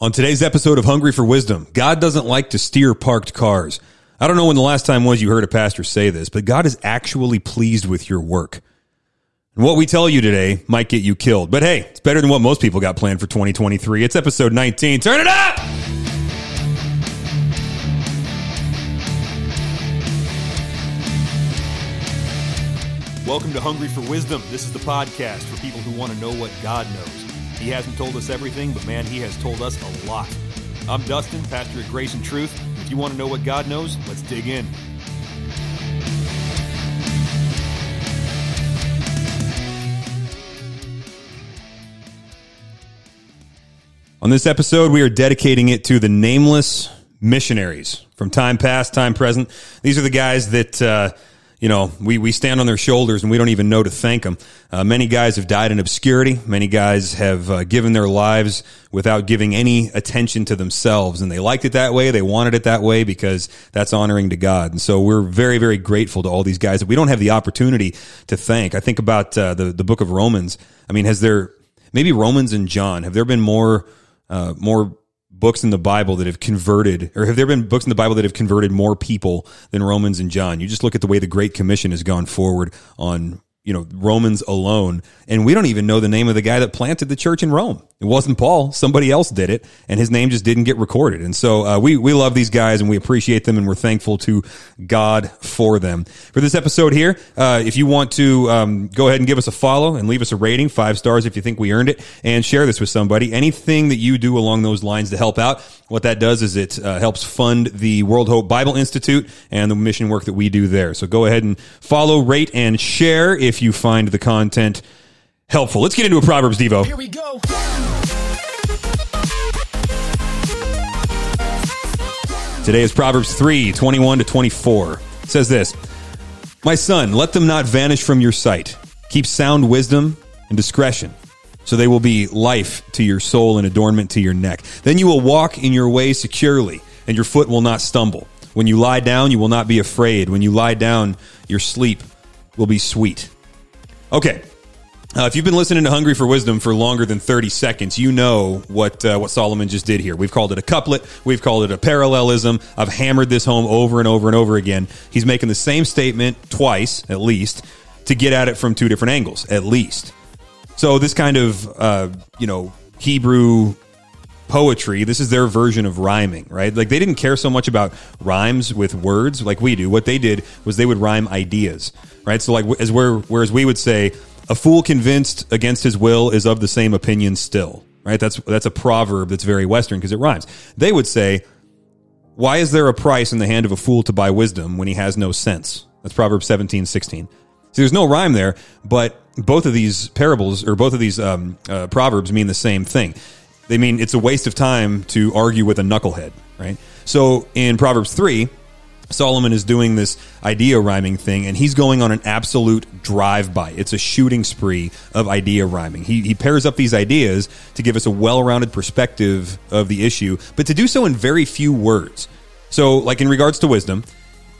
On today's episode of Hungry for Wisdom, God doesn't like to steer parked cars. I don't know when the last time was you heard a pastor say this, but God is actually pleased with your work. And what we tell you today might get you killed. But hey, it's better than what most people got planned for 2023. It's episode 19. Turn it up! Welcome to Hungry for Wisdom. This is the podcast for people who want to know what God knows. He hasn't told us everything, but man, he has told us a lot. I'm Dustin, pastor at Grace and Truth. If you want to know what God knows, let's dig in. On this episode, we are dedicating it to the nameless missionaries from time past, time present. These are the guys that uh, you know, we, we stand on their shoulders and we don't even know to thank them. Uh, many guys have died in obscurity. Many guys have uh, given their lives without giving any attention to themselves. And they liked it that way. They wanted it that way because that's honoring to God. And so we're very, very grateful to all these guys that we don't have the opportunity to thank. I think about uh, the, the book of Romans. I mean, has there, maybe Romans and John, have there been more, uh, more books in the Bible that have converted, or have there been books in the Bible that have converted more people than Romans and John? You just look at the way the Great Commission has gone forward on you know, Romans alone. And we don't even know the name of the guy that planted the church in Rome. It wasn't Paul. Somebody else did it and his name just didn't get recorded. And so, uh, we, we love these guys and we appreciate them and we're thankful to God for them. For this episode here, uh, if you want to, um, go ahead and give us a follow and leave us a rating, five stars if you think we earned it and share this with somebody. Anything that you do along those lines to help out, what that does is it uh, helps fund the World Hope Bible Institute and the mission work that we do there. So go ahead and follow, rate, and share if you find the content helpful. Let's get into a Proverbs Devo. Here we go. Today is Proverbs 3 21 to 24. It says this My son, let them not vanish from your sight. Keep sound wisdom and discretion, so they will be life to your soul and adornment to your neck. Then you will walk in your way securely, and your foot will not stumble. When you lie down, you will not be afraid. When you lie down, your sleep will be sweet. Okay. Uh, if you've been listening to Hungry for Wisdom for longer than 30 seconds, you know what uh, what Solomon just did here. We've called it a couplet. We've called it a parallelism. I've hammered this home over and over and over again. He's making the same statement twice, at least, to get at it from two different angles, at least. So this kind of, uh, you know, Hebrew poetry, this is their version of rhyming, right? Like they didn't care so much about rhymes with words like we do. What they did was they would rhyme ideas, right? So like as where whereas we would say a fool convinced against his will is of the same opinion still, right? That's that's a proverb that's very western because it rhymes. They would say why is there a price in the hand of a fool to buy wisdom when he has no sense? That's Proverbs 17, 16. So there's no rhyme there, but both of these parables or both of these um, uh, proverbs mean the same thing. They mean it's a waste of time to argue with a knucklehead, right? So in Proverbs 3, Solomon is doing this idea rhyming thing, and he's going on an absolute drive by. It's a shooting spree of idea rhyming. He, he pairs up these ideas to give us a well rounded perspective of the issue, but to do so in very few words. So, like in regards to wisdom,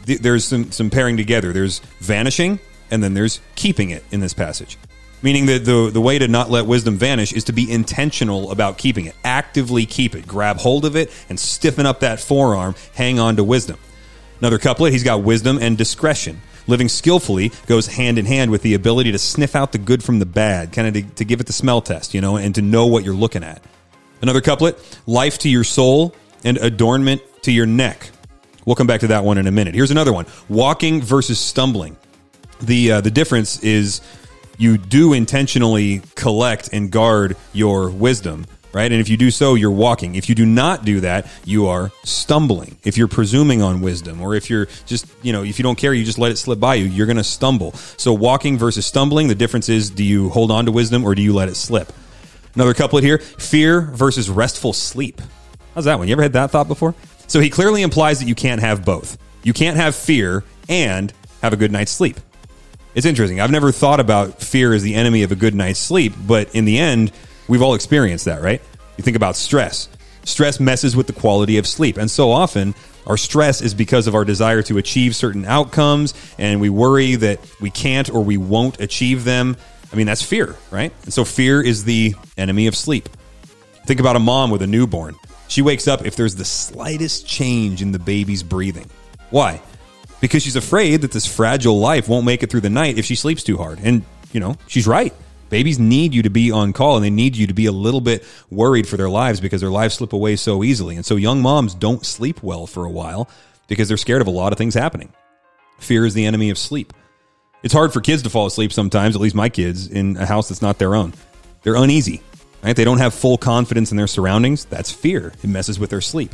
th- there's some, some pairing together. There's vanishing, and then there's keeping it in this passage. Meaning that the, the way to not let wisdom vanish is to be intentional about keeping it. Actively keep it. Grab hold of it and stiffen up that forearm. Hang on to wisdom. Another couplet, he's got wisdom and discretion. Living skillfully goes hand in hand with the ability to sniff out the good from the bad, kind of to, to give it the smell test, you know, and to know what you're looking at. Another couplet, life to your soul and adornment to your neck. We'll come back to that one in a minute. Here's another one walking versus stumbling. The, uh, the difference is you do intentionally collect and guard your wisdom, right? And if you do so, you're walking. If you do not do that, you are stumbling. If you're presuming on wisdom, or if you're just, you know, if you don't care, you just let it slip by you, you're going to stumble. So walking versus stumbling, the difference is do you hold on to wisdom or do you let it slip? Another couplet here fear versus restful sleep. How's that one? You ever had that thought before? So he clearly implies that you can't have both. You can't have fear and have a good night's sleep. It's interesting. I've never thought about fear as the enemy of a good night's sleep, but in the end, we've all experienced that, right? You think about stress. Stress messes with the quality of sleep. And so often, our stress is because of our desire to achieve certain outcomes, and we worry that we can't or we won't achieve them. I mean, that's fear, right? And so fear is the enemy of sleep. Think about a mom with a newborn. She wakes up if there's the slightest change in the baby's breathing. Why? Because she's afraid that this fragile life won't make it through the night if she sleeps too hard. And, you know, she's right. Babies need you to be on call and they need you to be a little bit worried for their lives because their lives slip away so easily. And so young moms don't sleep well for a while because they're scared of a lot of things happening. Fear is the enemy of sleep. It's hard for kids to fall asleep sometimes, at least my kids, in a house that's not their own. They're uneasy, right? They don't have full confidence in their surroundings. That's fear. It messes with their sleep.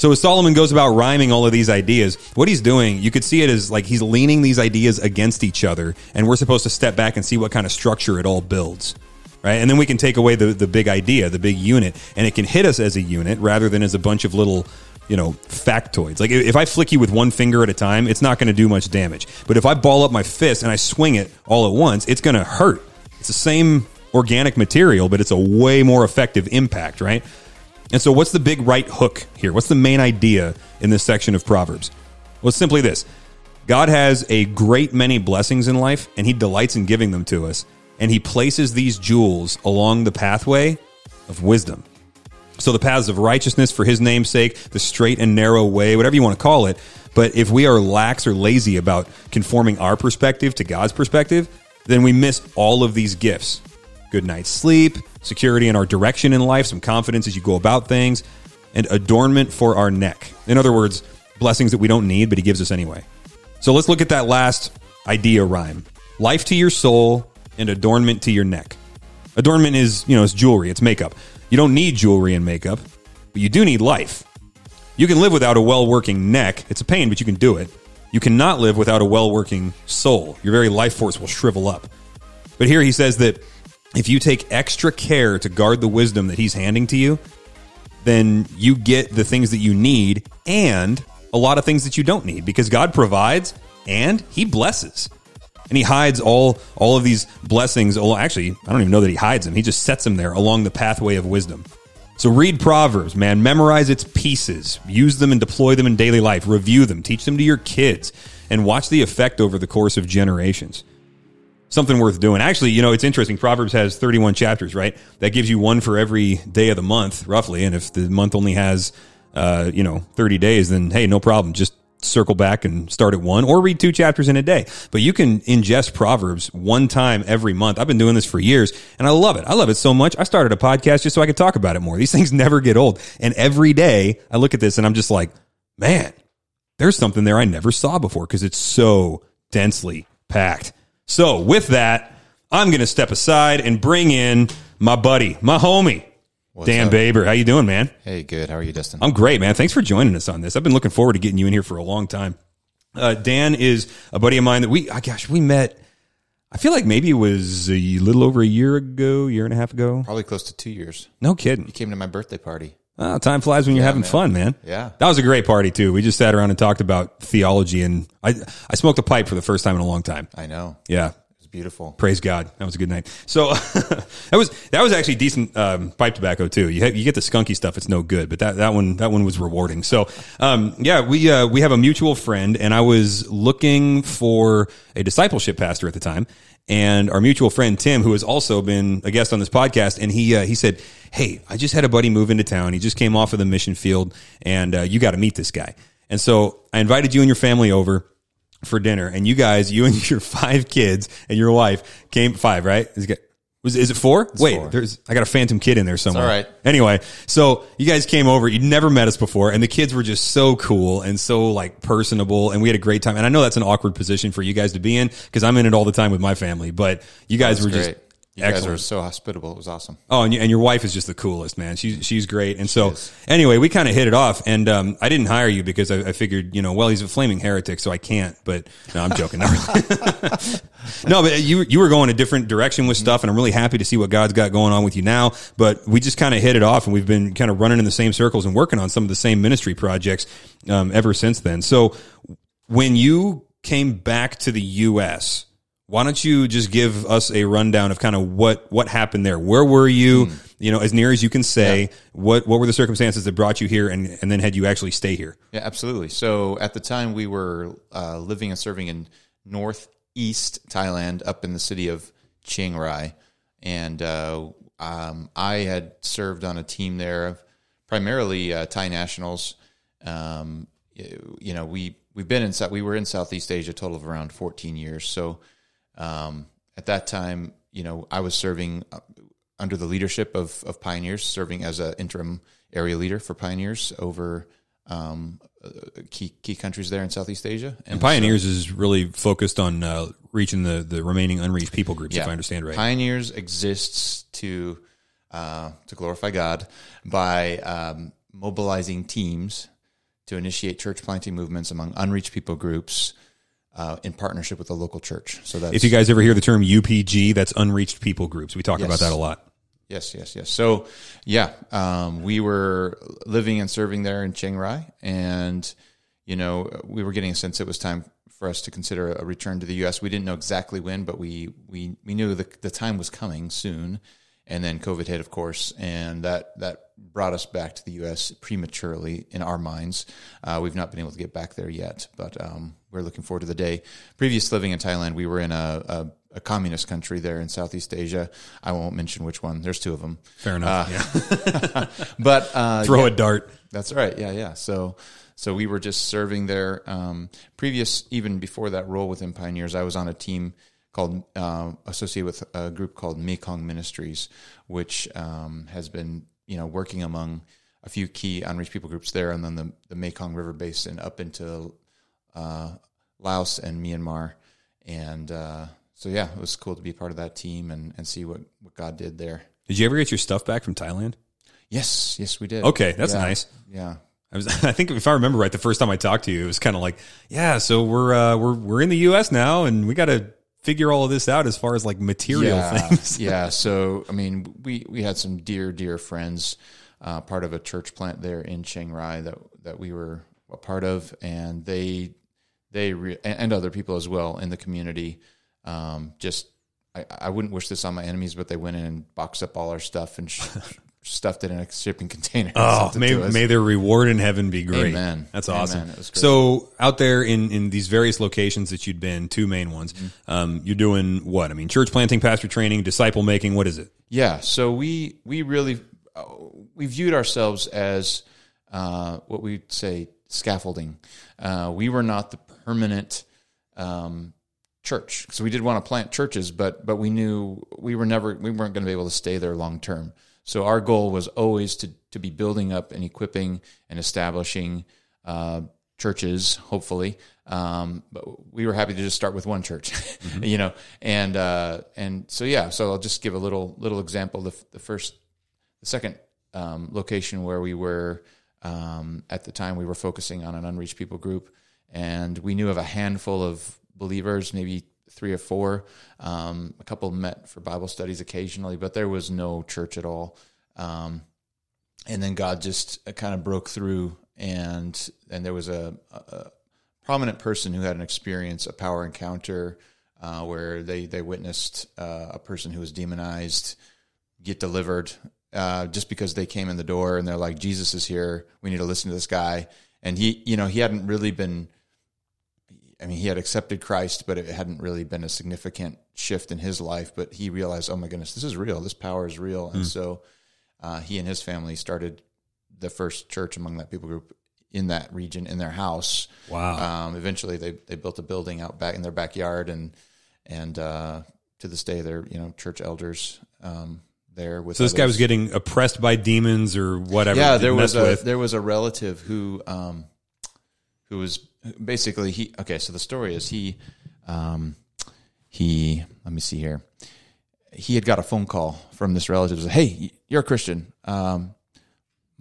So as Solomon goes about rhyming all of these ideas, what he's doing, you could see it as like he's leaning these ideas against each other, and we're supposed to step back and see what kind of structure it all builds. Right. And then we can take away the, the big idea, the big unit, and it can hit us as a unit rather than as a bunch of little, you know, factoids. Like if I flick you with one finger at a time, it's not going to do much damage. But if I ball up my fist and I swing it all at once, it's going to hurt. It's the same organic material, but it's a way more effective impact, right? And so, what's the big right hook here? What's the main idea in this section of Proverbs? Well, it's simply this God has a great many blessings in life, and He delights in giving them to us. And He places these jewels along the pathway of wisdom. So, the paths of righteousness for His name's sake, the straight and narrow way, whatever you want to call it. But if we are lax or lazy about conforming our perspective to God's perspective, then we miss all of these gifts good night's sleep, security in our direction in life, some confidence as you go about things, and adornment for our neck. In other words, blessings that we don't need, but He gives us anyway. So let's look at that last idea rhyme life to your soul and adornment to your neck. Adornment is, you know, it's jewelry, it's makeup. You don't need jewelry and makeup, but you do need life. You can live without a well working neck. It's a pain, but you can do it. You cannot live without a well working soul. Your very life force will shrivel up. But here he says that if you take extra care to guard the wisdom that he's handing to you, then you get the things that you need and a lot of things that you don't need because God provides and he blesses. And he hides all all of these blessings. Actually, I don't even know that he hides them. He just sets them there along the pathway of wisdom. So read Proverbs, man. Memorize its pieces. Use them and deploy them in daily life. Review them. Teach them to your kids and watch the effect over the course of generations something worth doing. Actually, you know, it's interesting. Proverbs has 31 chapters, right? That gives you one for every day of the month, roughly. And if the month only has, uh, you know, 30 days, then hey, no problem. Just circle back and start at one or read two chapters in a day. But you can ingest Proverbs one time every month. I've been doing this for years and I love it. I love it so much. I started a podcast just so I could talk about it more. These things never get old. And every day I look at this and I'm just like, man, there's something there I never saw before because it's so densely packed. So with that, I'm going to step aside and bring in my buddy, my homie, What's Dan up? Baber. How you doing, man? Hey, good. How are you, Dustin? I'm great, man. Thanks for joining us on this. I've been looking forward to getting you in here for a long time. Uh, Dan is a buddy of mine that we, oh gosh, we met. I feel like maybe it was a little over a year ago, year and a half ago. Probably close to two years. No kidding. You came to my birthday party. Oh, time flies when you're having man. fun, man. Yeah. That was a great party too. We just sat around and talked about theology and I I smoked a pipe for the first time in a long time. I know. Yeah It was beautiful. Praise God. That was a good night. So that was that was actually decent um, pipe tobacco too. You have, you get the skunky stuff; it's no good. But that, that one that one was rewarding. So um, yeah, we uh, we have a mutual friend, and I was looking for a discipleship pastor at the time. And our mutual friend Tim, who has also been a guest on this podcast, and he uh, he said, "Hey, I just had a buddy move into town. He just came off of the mission field, and uh, you got to meet this guy." And so I invited you and your family over for dinner, and you guys, you and your five kids and your wife came five, right? Is it, was is it four? It's Wait, four. there's I got a phantom kid in there somewhere. all right. Anyway, so you guys came over. You'd never met us before, and the kids were just so cool and so like personable, and we had a great time. And I know that's an awkward position for you guys to be in because I'm in it all the time with my family. But you guys were great. You Excellent. guys were so hospitable. It was awesome. Oh, and, you, and your wife is just the coolest, man. She's she's great. And so, anyway, we kind of hit it off. And um, I didn't hire you because I, I, figured, you know, well, he's a flaming heretic, so I can't. But no, I'm joking. no, but you you were going a different direction with stuff, and I'm really happy to see what God's got going on with you now. But we just kind of hit it off, and we've been kind of running in the same circles and working on some of the same ministry projects um, ever since then. So when you came back to the U.S why don't you just give us a rundown of kind of what what happened there? Where were you? Mm. You know, as near as you can say, yeah. what what were the circumstances that brought you here, and and then had you actually stay here? Yeah, absolutely. So at the time, we were uh, living and serving in northeast Thailand, up in the city of Chiang Rai, and uh, um, I had served on a team there, of primarily uh, Thai nationals. Um, you know, we we've been in we were in Southeast Asia a total of around 14 years. So um, at that time, you know, I was serving uh, under the leadership of of pioneers, serving as an interim area leader for pioneers over um, uh, key key countries there in Southeast Asia. And, Pioneers is really focused on uh, reaching the, the remaining unreached people groups, if I understand right. Pioneers exists to uh, to glorify God by um, mobilizing teams to initiate church planting movements among unreached people groups uh, in partnership with the local church. So that's if you guys ever hear the term UPG, that's unreached people groups. We talk about that a lot. Yes, yes, yes. So, yeah, um, we were living and serving there in Chiang Rai, and you know, we were getting a sense it was time for us to consider a return to the U.S. We didn't know exactly when, but we we we knew the the time was coming soon. And then COVID hit, of course, and that that brought us back to the U.S. prematurely in our minds. Uh, we've not been able to get back there yet, but um, we're looking forward to the day. Previous living in Thailand, we were in a, a, a communist country there in Southeast Asia. I won't mention which one. There's two of them. Fair enough. yeah. But uh, Throw yeah, a dart. that's right. Yeah, yeah. So, so we were just serving there. Um, previous, even before that role within Pioneers, I was on a team called uh, associated with a group called Mekong Ministries, which um, has been you know working among a few key unreached people groups there, and then the the Mekong River Basin up into uh, Laos and Myanmar, and uh, so yeah, it was cool to be part of that team and and see what what God did there. Did you ever get your stuff back from Thailand? Yes, yes, we did. Okay, that's Yeah, nice. Yeah. I was, I think if I remember right, the first time I talked to you, it was kind of like, yeah, so we're, uh, we're, we're in the U.S. now and we got to figure all of this out as far as like material yeah, things. yeah. So, I mean, we, we had some dear, dear friends, uh, part of a church plant there in Chiang Rai that, that we were a part of. And they, they, re- and other people as well in the community, um, just, I, I wouldn't wish this on my enemies, but they went in and boxed up all our stuff and sh- stuffed it in a shipping container. Oh, may, may their reward in heaven be great. Amen. That's awesome. Was. So out there in, in these various locations that you'd been, two main ones, Mm-hmm. um, you're doing what? I mean, church planting, pastor training, disciple making. What is it? Yeah, so we we really uh, we viewed ourselves as uh, what we'd say scaffolding. Uh, we were not the permanent um, church, so we did want to plant churches, but but we knew we were never we weren't going to be able to stay there long term. So our goal was always to to be building up and equipping and establishing uh, churches, hopefully. Um, but we were happy to just start with one church, you know, and uh, and so yeah. So I'll just give a little little example. The, the first, the second um, location where we were um, at the time, we were focusing on an unreached people group, and we knew of a handful of believers, maybe three or four. Um, a couple met for Bible studies occasionally, but there was no church at all. Um, and then God just kind of broke through, and and there was a, a prominent person who had an experience, a power encounter, uh, where they they witnessed uh, a person who was demonized get delivered uh, just because they came in the door and they're like, Jesus is here. We need to listen to this guy. And he, you know, he hadn't really been. I mean, he had accepted Christ, but it hadn't really been a significant shift in his life. But he realized, oh my goodness, this is real. This power is real. And so uh, he and his family started the first church among that people group in that region in their house. Wow. Um, eventually, they they built a building out back in their backyard, and and uh, to this day, they're you know church elders um, there with. so this guy was getting oppressed by demons or whatever. yeah. There was a with. there was a relative who um, who was basically he. Okay, so the story is he um, he. Let me see here. He had got a phone call from this relative. Said, "Hey, you're a Christian. Um,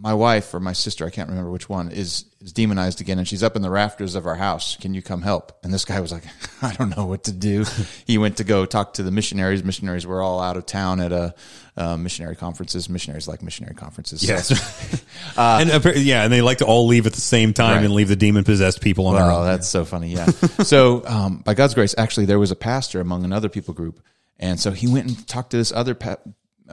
my wife or my sister, I can't remember which one, is is demonized again, and she's up in the rafters of our house. Can you come help?" And this guy was like, "I don't know what to do." he went to go talk to the missionaries. Missionaries were all out of town at a uh, missionary conferences. Missionaries like missionary conferences. Yes. and appa- yeah, and they like to all leave at the same time Right. and leave the demon possessed people on their Wow, own. that's so funny. Yeah. so, um, by God's grace, actually, there was a pastor among another people group, and so he went and talked to this other pa-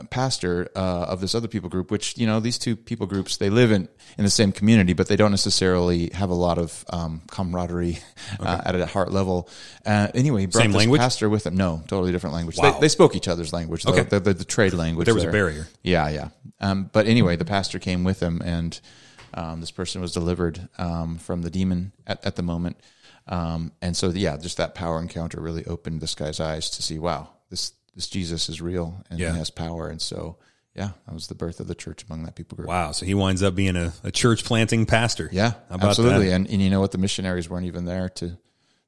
pastor uh, of this other people group, which you know these two people groups they live in in the same community, but they don't necessarily have a lot of um, camaraderie uh, at a heart level. Uh, anyway, he brought Same this language? pastor with him. No, totally different language. Wow. They, they spoke each other's language. though, Okay. the, the, the trade language. There was a barrier. Yeah, yeah. Um, but anyway, the pastor came with him, and um, this person was delivered um, from the demon at, at the moment. Um, and so, yeah, just that power encounter really opened this guy's eyes to see, wow, this this Jesus is real and Yeah. he has power. And so, yeah, that was the birth of the church among that people group. Wow. So he winds up being a, a church planting pastor. Yeah, absolutely. that? And, and you know what? The missionaries weren't even there to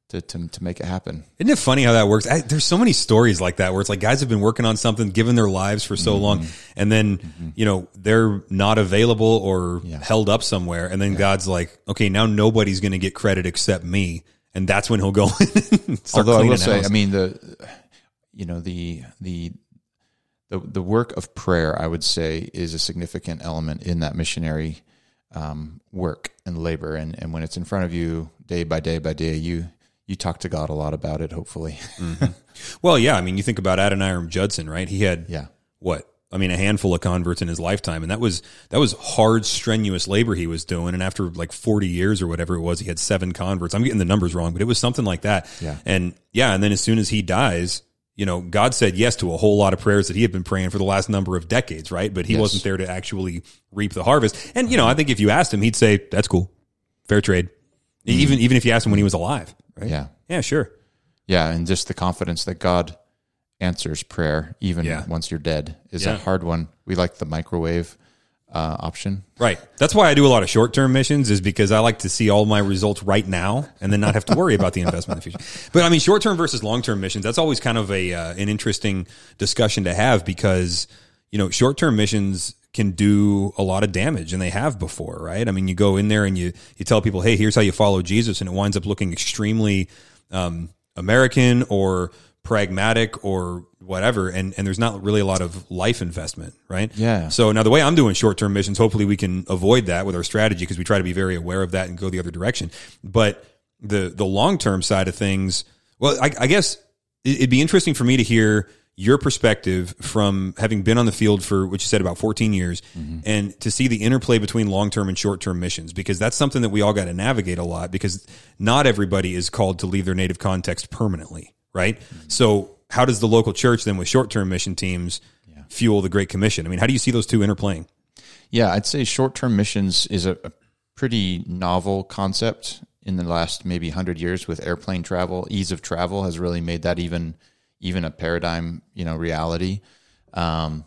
to to, to make it happen. Isn't it funny how that works? I, there's so many stories like that where it's like guys have been working on something, given their lives for so long, mm-hmm. and then mm-hmm. you know they're not available or Yeah. held up somewhere, and then God's like, okay, now nobody's going to get credit except me, and that's when He'll go. Although I will say, house. I mean the, you know the the the the work of prayer, I would say, is a significant element in that missionary um, work and labor. And and when it's in front of you, day by day by day, you you talk to God a lot about it. Hopefully, well, yeah, I mean, you think about Adoniram Judson, right? He had yeah, what I mean, a handful of converts in his lifetime, and that was that was hard, strenuous labor he was doing. And after like forty years or whatever it was, he had seven converts. I'm getting the numbers wrong, but it was something like that. Yeah. And yeah, and then as soon as he dies, you know, God said yes to a whole lot of prayers that he had been praying for the last number of decades, right? But he Yes. wasn't there to actually reap the harvest. And you know, I think if you asked him, he'd say, "That's cool, fair trade." Mm. Even even if you asked him when he was alive, right? yeah, Yeah, sure. yeah, and just the confidence that God answers prayer even Yeah. once you're dead is Yeah. a hard one. We like the microwave uh, option. Right. That's why I do a lot of short term missions is because I like to see all my results right now and then not have to worry about the investment in the future. But I mean, short term versus long term missions, that's always kind of a, uh, an interesting discussion to have because, you know, short term missions can do a lot of damage and they have before, right? I mean, you go in there and you, you tell people, Hey, here's how you follow Jesus. And it winds up looking extremely, um, American or pragmatic or whatever. And, and there's not really a lot of life investment, right? Yeah. So now the way I'm doing short term missions, hopefully we can avoid that with our strategy because we try to be very aware of that and go the other direction. But the the long term side of things, well, I, I guess it- it'd be interesting for me to hear your perspective from having been on the field for what you said about 14 years mm-hmm. and to see the interplay between long term and short term missions because that's something that we all got to navigate a lot because not everybody is called to leave their native context permanently, right? So how does the local church then with short term mission teams fuel the Great Commission? I mean, how do you see those two interplaying? Yeah, I'd say short term missions is a, a pretty novel concept in the last maybe 100 years with airplane travel. Ease of travel has really made that even even a paradigm, you know, reality. Um,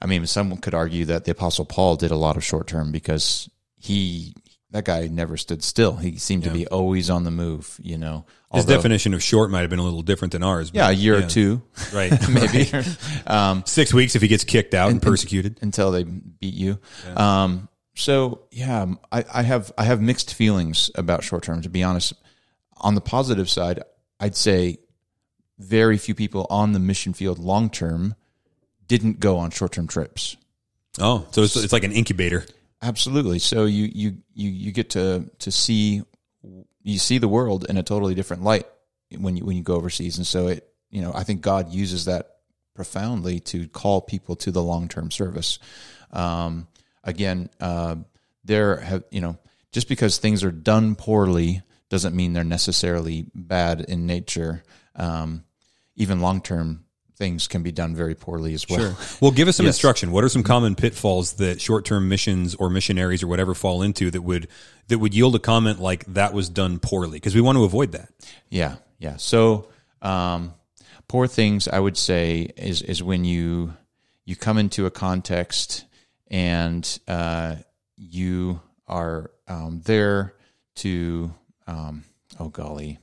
I mean, someone could argue that the Apostle Paul did a lot of short term because he that guy never stood still. He seemed to be always on the move. You know, His Although- definition of short might have been a little different than ours. but yeah, a year yeah, or two, right? maybe. um, Six weeks if he gets kicked out and, persecuted. until they beat you. Um, so yeah, I, I have I have mixed feelings about short term. To be honest, on the positive side, I'd say very few people on the mission field long term didn't go on short term trips. Oh, so it's, it's like an incubator. Absolutely. So you you you you get to to see you see the world in a totally different light when you when you go overseas, and so it you know I think God uses that profoundly to call people to the long term service. Um, again, uh, there have you know just because things are done poorly doesn't mean they're necessarily bad in nature. Um, even long term things can be done very poorly as well. Well, give us some Yes. instruction. What are some common pitfalls that short-term missions or missionaries or whatever fall into that would that would yield a comment like that was done poorly? Because we want to avoid that. Yeah, yeah. So, um, poor things I would say is is when you you come into a context and uh, you are um, there to um, oh golly,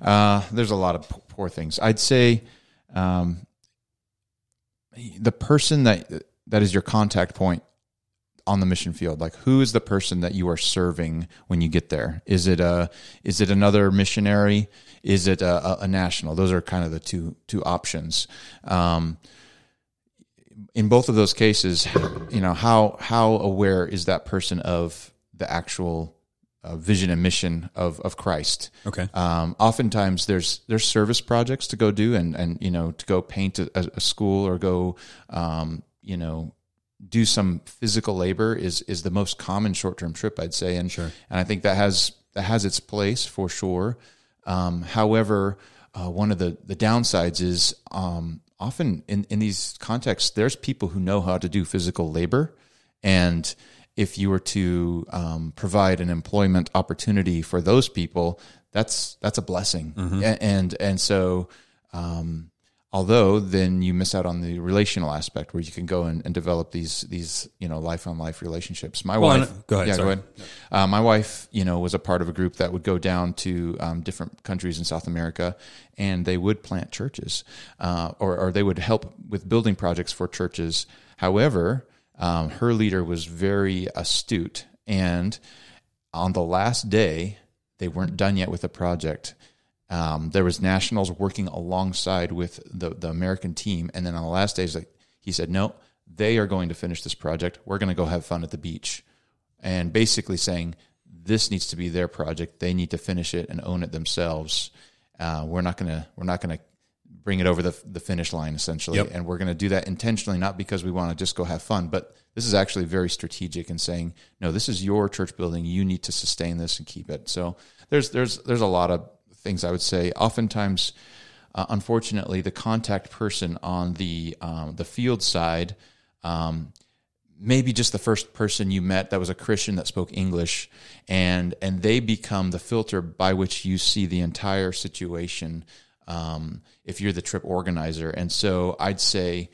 uh, there's a lot of poor things. I'd say um, the person that that is your contact point on the mission field like who is the person that you are serving when you get there? Is it a is it another missionary? Is it a, a, national? Those are kind of the two two options. Um, in both of those cases you know how how aware is that person of the actual uh, vision and mission of of Christ. Okay. Um, oftentimes there's there's service projects to go do and and you know to go paint a, a school or go um, you know do some physical labor is is the most common short term trip I'd say and Sure. and I think that has that has its place for sure. Um, however, uh, one of the the downsides is um, often in in these contexts there's people who know how to do physical labor and if you were to um, provide an employment opportunity for those people, that's that's a blessing. A- And and so, um, although then you miss out on the relational aspect where you can go and, and develop these these you know life on life relationships. My Well, wife, go ahead, yeah, sorry. go ahead. Uh, my wife, you know, was a part of a group that would go down to um, different countries in South America, and they would plant churches, uh, or or they would help with building projects for churches. However, um, her leader was very astute, and on the last day, they weren't done yet with the project. Um, there was nationals working alongside with the the American team, and then on the last days, like he said, no, they are going to finish this project. We're going to go have fun at the beach, and basically saying this needs to be their project. They need to finish it and own it themselves. Uh, we're not gonna we're not gonna bring it over the the finish line essentially, Yep. and we're going to do that intentionally, not because we want to just go have fun, but this is actually very strategic in saying, no, this is your church building. You need to sustain this and keep it. So there's there's there's a lot of things I would say. Oftentimes, uh, unfortunately, the contact person on the um, the field side. Um, maybe just the first person you met that was a Christian that spoke English, and and they become the filter by which you see the entire situation. Um, if you're the trip organizer, and so I'd say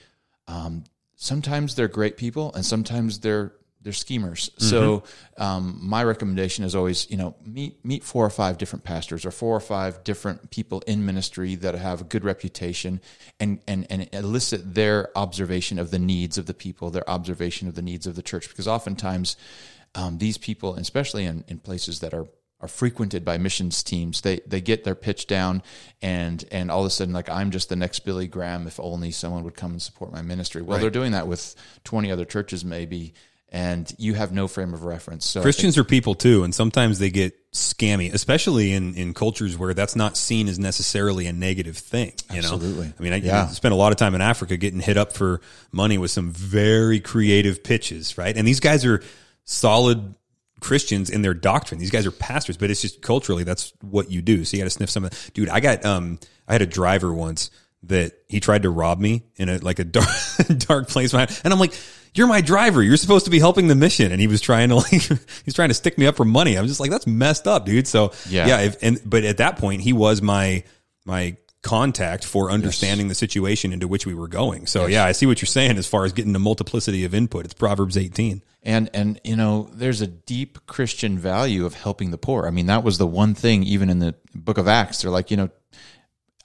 um, sometimes they're great people, and sometimes they're they're schemers. So um, my recommendation is always, you know, meet meet four or five different pastors or four or five different people in ministry that have a good reputation, and and and elicit their observation of the needs of the people, their observation of the needs of the church, because oftentimes um, these people, especially in, in places that are are frequented by missions teams. They they get their pitch down, and and all of a sudden, like I'm just the next Billy Graham. If only someone would come and support my ministry. Well, they're doing that with 20 other churches, maybe, and you have no frame of reference. So I think- Christians are people too, and sometimes they get scammy, especially in, in cultures where that's not seen as necessarily a negative thing. You Absolutely. know, I mean, I, Yeah. I spent a lot of time in Africa getting hit up for money with some very creative pitches, right? And these guys are solid Christians in their doctrine. These guys are pastors, but it's just culturally that's what you do. So you got to sniff some of that. Dude, I got um, I had a driver once that he tried to rob me in a like a dark dark place, and I'm like, "You're my driver. You're supposed to be helping the mission." And he was trying to like he's trying to stick me up for money. I'm just like, "That's messed up, dude." So Yeah. yeah. If, and but at that point, he was my my contact for understanding the situation into which we were going. So yeah, I see what you're saying as far as getting the multiplicity of input. It's Proverbs 18. And and you know there's a deep christian value of helping the poor i mean that was the one thing even in the book of acts they're like you know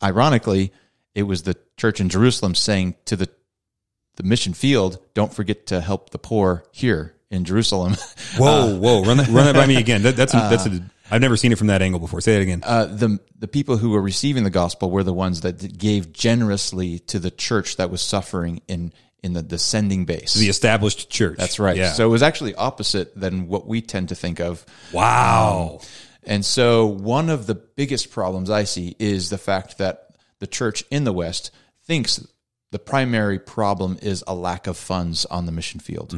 ironically it was the church in jerusalem saying to the the mission field don't forget to help the poor here in jerusalem Whoa, whoa, run that run that by me again. That, that's a, that's a I've never seen it from that angle before. Say it again. uh, the the people who were receiving the gospel were the ones that gave generously to the church that was suffering in in the, descending base the established church. that's right Yeah. so it was actually opposite than what we tend to think of wow. And so, one of the biggest problems I see is the fact that the church in the West thinks the primary problem is a lack of funds on the mission field.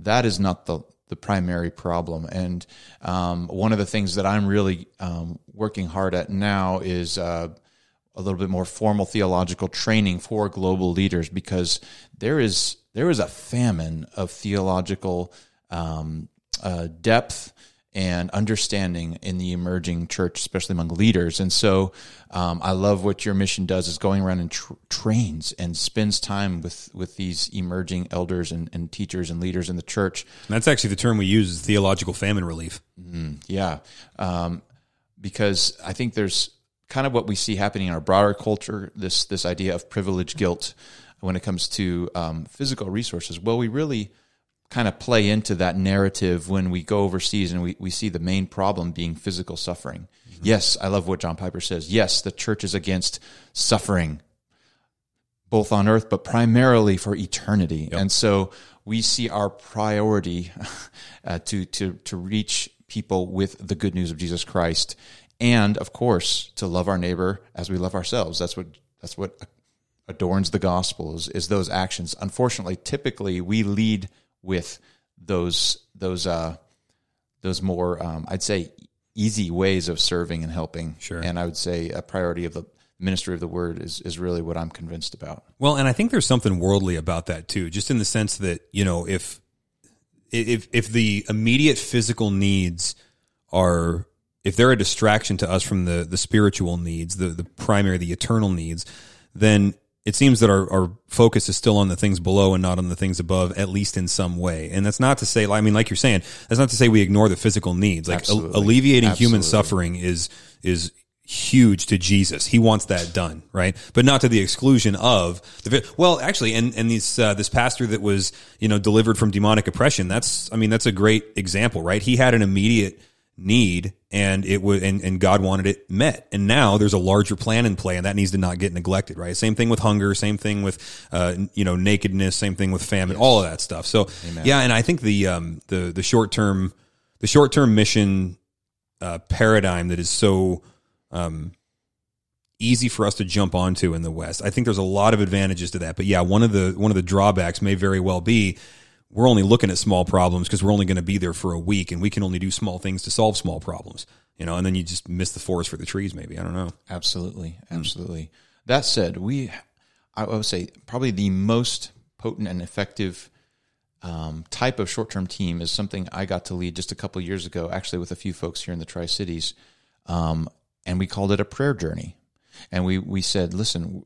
That is not the the primary problem. And um, one of the things that I'm really um, working hard at now is uh, a little bit more formal theological training for global leaders because there is there is a famine of theological um, uh, depth and understanding in the emerging church, especially among leaders. And so, um, I love what your mission does is going around and tr- trains and spends time with with these emerging elders and, and teachers and leaders in the church. That's actually the term we use is theological famine relief. Yeah, um, because I think there's kind of what we see happening in our broader culture this this idea of privilege guilt when it comes to um, physical resources. Well, we really kind of play into that narrative when we go overseas and we, we see the main problem being physical suffering. Yes, I love what John Piper says. Yes, the church is against suffering, both on earth, but primarily for eternity. And so we see our priority uh, to, to, to reach people with the good news of Jesus Christ, and of course to love our neighbor as we love ourselves. That's what that's what adorns the gospel is, is those actions. Unfortunately, typically we lead with those those uh, those more um, I'd say easy ways of serving and helping. Sure. And I would say a priority of the ministry of the word is is really what I'm convinced about. Well, and I think there's something worldly about that too, just in the sense that you know if if if the immediate physical needs are if they're a distraction to us from the the spiritual needs, the the primary, the eternal needs, then it seems that our, our focus is still on the things below and not on the things above, at least in some way. And that's not to say, I mean, like you're saying, that's not to say we ignore the physical needs. Like Absolutely. alleviating human Absolutely. suffering is is huge to Jesus. He wants that done, right? But not to the exclusion of the. Well, actually, and and this uh, this pastor that was you know delivered from demonic oppression. That's I mean that's a great example, right? He had an immediate need and it would and, and God wanted it met. And now there's a larger plan in play and that needs to not get neglected right? Same thing with hunger same thing with uh, you know nakedness same thing with famine all of that stuff. So yeah and I think the um the the short term the short term mission uh, paradigm that is so um, easy for us to jump onto in the West. I think there's a lot of advantages to that, but yeah, one of the one of the drawbacks may very well be we're only looking at small problems because we're only going to be there for a week, and we can only do small things to solve small problems. You know, and then you just miss the forest for the trees. Maybe I don't know. Absolutely, absolutely. That said, we, I would say, probably the most potent and effective um, type of short-term team is something I got to lead just a couple years ago, actually with a few folks here in the Tri Cities, um, and we called it a prayer journey. And we we said, listen,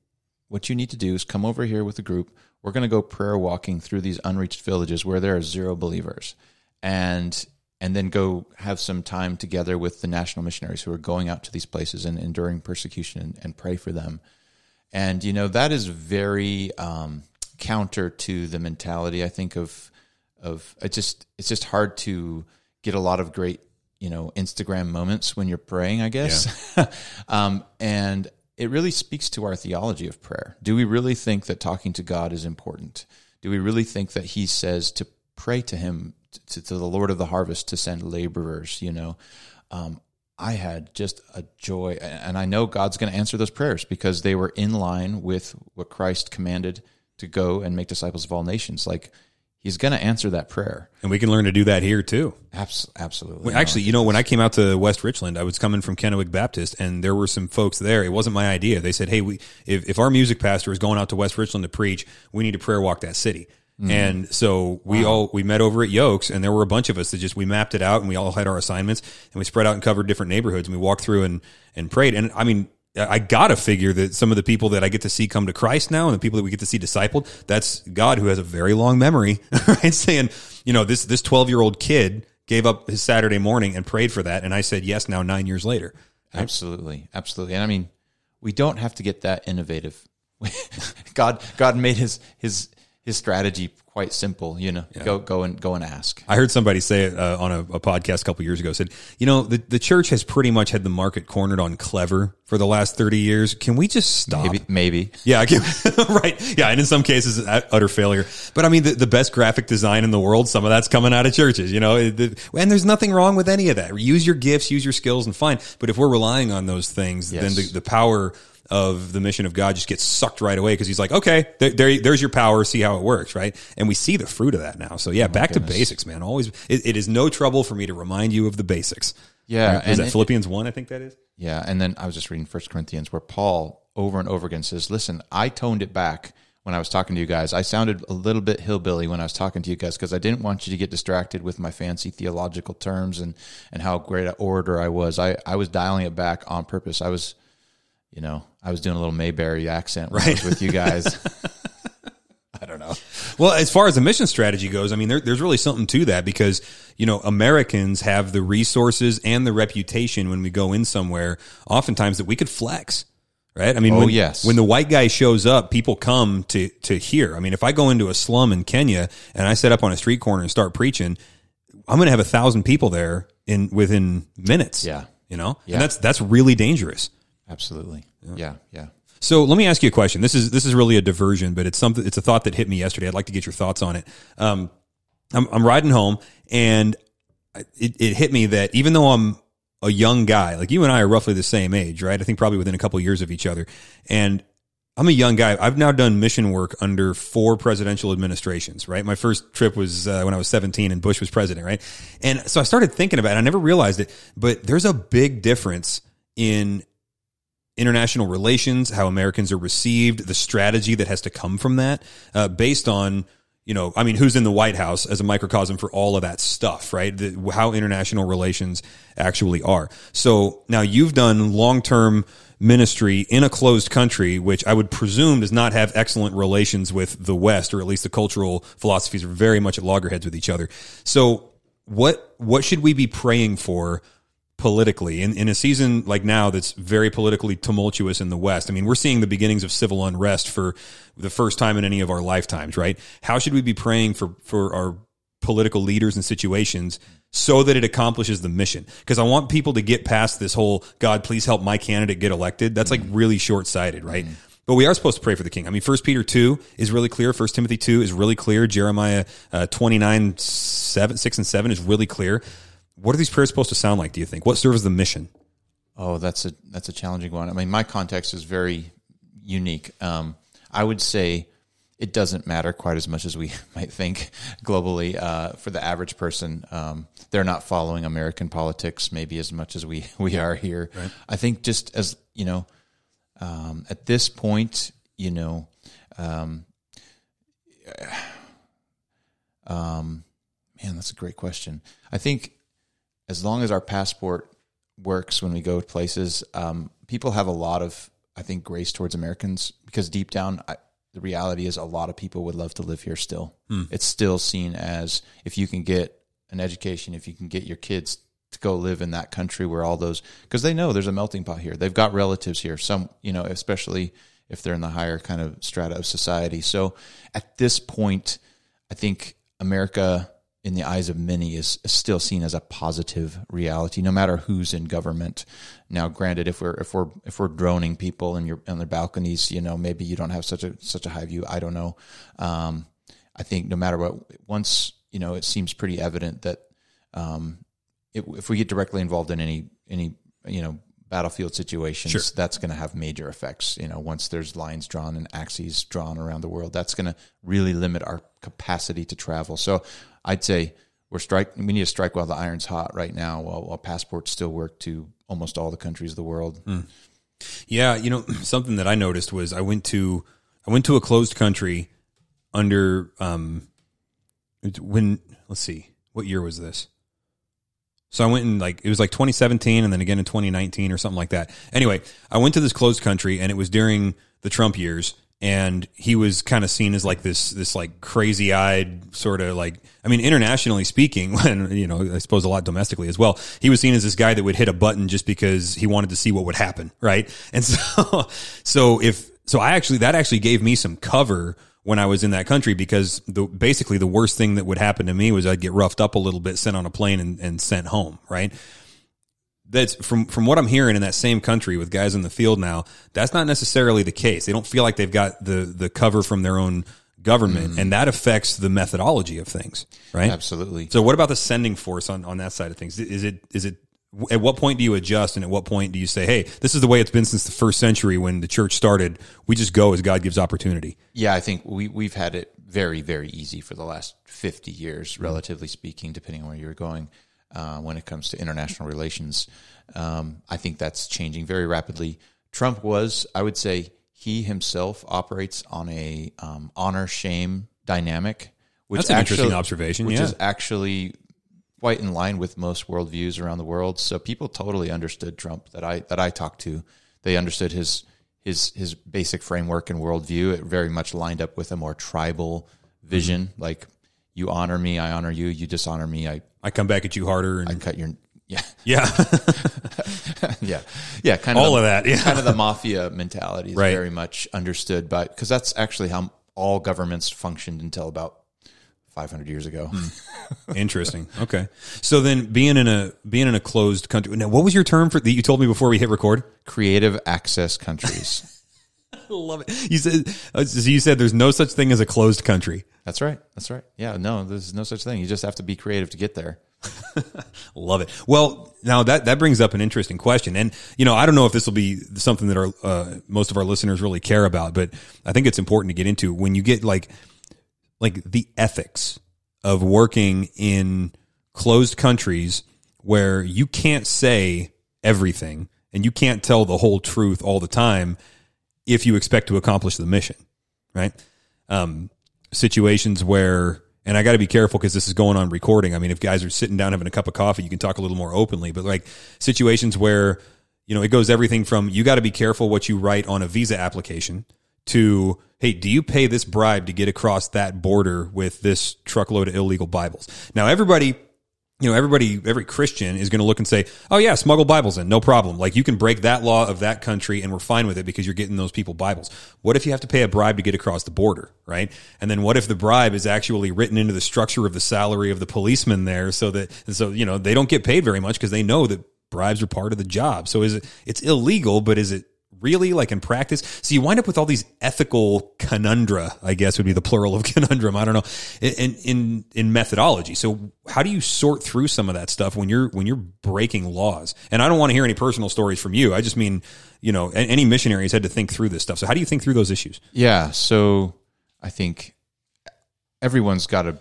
what you need to do is come over here with a group. We're going to go prayer walking through these unreached villages where there are zero believers, and and then go have some time together with the national missionaries who are going out to these places and enduring persecution and, and pray for them. And you know that is very um, counter to the mentality I think of of it's just it's just hard to get a lot of great you know Instagram moments when you're praying I guess um, and it really speaks to our theology of prayer. Do we really think that talking to God is important? Do we really think that He says to pray to Him to, to the Lord of the harvest to send laborers? You know, um, I had just a joy, and I know God's going to answer those prayers because they were in line with what Christ commanded to go and make disciples of all nations. Like He's going to answer that prayer. And we can learn to do that here too. Abs- absolutely. Well, Actually, you know, when I came out to West Richland, I was coming from Kennewick Baptist, and there were some folks there. It wasn't my idea. They said, "Hey, we if, if our music pastor is going out to West Richland to preach, we need to prayer walk that city." Mm. And so we all we met over at Yokes, and there were a bunch of us that just we mapped it out, and we all had our assignments, and we spread out and covered different neighborhoods, and we walked through and and prayed. And I mean, I gotta figure that some of the people that I get to see come to Christ now, and the people that we get to see discipled, that's God who has a very long memory, right? Saying, you know, this this twelve year old kid gave up his Saturday morning and prayed for that, and I said yes. Now nine years later, Absolutely, absolutely. And I mean, we don't have to get that innovative. God, God made his his his strategy quite simple. You know, go go and go and ask. I heard somebody say it uh, on a, a podcast a couple years ago. Said, you know, the the church has pretty much had the market cornered on clever for the last thirty years. Can we just stop? Maybe, maybe. Yeah, can- right. Yeah, and in some cases, utter failure. But I mean, the, the best graphic design in the world, some of that's coming out of churches, you know. And there's nothing wrong with any of that. Use your gifts, use your skills, and fine. But if we're relying on those things, then the, the power of the mission of God just gets sucked right away because He's like, okay, there, there, there's your power. See how it works, right? And we see the fruit of that now. So yeah, oh back to basics, man. Always, it, it is no trouble for me to remind you of the basics. Yeah, Is that it- Philippians one? I think that is. Yeah, and then I was just reading First Corinthians where Paul over and over again says, "Listen, I toned it back when I was talking to you guys. I sounded a little bit hillbilly when I was talking to you guys because I didn't want you to get distracted with my fancy theological terms and and how great an orator I was. I I was dialing it back on purpose. I was, you know, I was doing a little Mayberry accent was with you guys. I don't know. Well, as far as the mission strategy goes, I mean, there, there's really something to that because, you know, Americans have the resources and the reputation when we go in somewhere, oftentimes that we could flex. Right. I mean, Oh, when, yes. when the white guy shows up, people come to, to hear. I mean, if I go into a slum in Kenya and I set up on a street corner and start preaching, I'm going to have a thousand people there in within minutes. Yeah. You know, Yeah. and that's, that's really dangerous. Absolutely. Yeah, yeah. So let me ask you a question. This is this is really a diversion, but it's something. It's a thought that hit me yesterday. I'd like to get your thoughts on it. Um, I'm, I'm riding home, and it, it hit me that even though I'm a young guy, like you and I are roughly the same age, right? I think probably within a couple of years of each other. And I'm a young guy. I've now done mission work under four presidential administrations, right? My first trip was uh, when I was 17 and Bush was president, right? And so I started thinking about it. I never realized it, but there's a big difference in international relations, how Americans are received, the strategy that has to come from that, uh, based on you know, I mean, who's in the White House as a microcosm for all of that stuff, right? The, how international relations actually are. So now you've done long term ministry in a closed country, which I would presume does not have excellent relations with the West, or at least the cultural philosophies are very much at loggerheads with each other. So what what should we be praying for politically in, in a season like now that's very politically tumultuous in the West. I mean, we're seeing the beginnings of civil unrest for the first time in any of our lifetimes, right? How should we be praying for, for our political leaders and situations so that it accomplishes the mission? Because I want people to get past this whole, God, please help my candidate get elected. That's like really short sighted, right? Mm-hmm. But we are supposed to pray for the king. I mean, First Peter two is really clear. First Timothy two is really clear. Jeremiah uh, twenty nine seven six and seven is really clear. What are these prayers supposed to sound like? Do you think? What serves the mission? Oh, that's a that's a challenging one. I mean, my context is very unique. Um, I would say it doesn't matter quite as much as we might think globally. Uh, for the average person, um, they're not following American politics maybe as much as we we are here. Right. I think just as you know, um, at this point, you know, um, um, man, that's a great question. I think as long as our passport works when we go places, um, people have a lot of, I think, grace towards Americans because deep down, I, the reality is a lot of people would love to live here still. Hmm. It's still seen as if you can get an education, if you can get your kids to go live in that country where all those, because they know there's a melting pot here. They've got relatives here, some, you know, especially if they're in the higher kind of strata of society. So at this point, I think America in the eyes of many is, still seen as a positive reality, no matter who's in government. Now, granted, if we're if we're if we're droning people in your on their balconies, you know, maybe you don't have such a such a high view. I don't know. Um, I think no matter what, once you know, it seems pretty evident that um, it, if we get directly involved in any any you know battlefield situations, sure. that's going to have major effects. You know, once there's lines drawn and axes drawn around the world, that's going to really limit our capacity to travel. So I'd say we're strike. We need to strike while the iron's hot right now, while, while passports still work to almost all the countries of the world. Mm. Yeah, you know something that I noticed was I went to I went to a closed country under um when let's see what year was this. So I went in like it was like 2017 and then again in 2019 or something like that. Anyway, I went to this closed country and it was during the Trump years and he was kind of seen as like this this like crazy eyed sort of like I mean internationally speaking when you know I suppose a lot domestically as well he was seen as this guy that would hit a button just because he wanted to see what would happen right? And so so if so I actually that actually gave me some cover when I was in that country because the basically the worst thing that would happen to me was I'd get roughed up a little bit sent on a plane and, and sent home right that's from from what I'm hearing in that same country with guys in the field now. That's not necessarily the case. They don't feel like they've got the the cover from their own government, mm. and that affects the methodology of things, right? Absolutely. So, what about the sending force on on that side of things? Is it is it at what point do you adjust, and at what point do you say, "Hey, this is the way it's been since the first century when the church started. We just go as God gives opportunity." Yeah, I think we we've had it very very easy for the last fifty years, relatively speaking, depending on where you're going uh, when it comes to international relations. Um, I think that's changing very rapidly. Trump was, I would say, he himself operates on a um, honor shame dynamic, which that's an actually, interesting observation. Which yeah. is actually quite in line with most worldviews around the world. So people totally understood Trump that I that I talked to. They understood his his his basic framework and worldview. It very much lined up with a more tribal vision, mm-hmm. like you honor me, I honor you. You dishonor me, I I come back at you harder. And, I cut your yeah yeah yeah yeah kind of all the, of that yeah kind of the mafia mentality is right. very much understood by because that's actually how all governments functioned until about 500 years ago. Hmm. Interesting. Okay. So then being in a being in a closed country. Now, what was your term for that you told me before we hit record? Creative access countries. I love it. You said uh, so you said there's no such thing as a closed country. That's right. That's right. Yeah, no, there's no such thing. You just have to be creative to get there. Love it. Well, now that that brings up an interesting question, and you know, I don't know if this will be something that our uh, most of our listeners really care about, but I think it's important to get into when you get like like the ethics of working in closed countries where you can't say everything and you can't tell the whole truth all the time if you expect to accomplish the mission, right? Um, situations where and I got to be careful because this is going on recording. I mean, if guys are sitting down having a cup of coffee, you can talk a little more openly. But like situations where you know it goes everything from you got to be careful what you write on a visa application to hey, do you pay this bribe to get across that border with this truckload of illegal Bibles? Now, everybody you know, everybody, every Christian is going to look and say, "Oh yeah, smuggle Bibles in, no problem." Like you can break that law of that country, and we're fine with it because you're getting those people Bibles. What if you have to pay a bribe to get across the border, right? And then what if the bribe is actually written into the structure of the salary of the policeman there, so that so you know they don't get paid very much because they know that bribes are part of the job. So is it? It's illegal, but is it really like in practice? So you wind up with all these ethical conundra i guess would be the plural of conundrum i don't know in in in methodology. So how do you sort through some of that stuff when you're when you're breaking laws? And i don't want to hear any personal stories from you i just mean you know any missionaries had to think through this stuff. So how do you think through those issues? Yeah so i think everyone's got to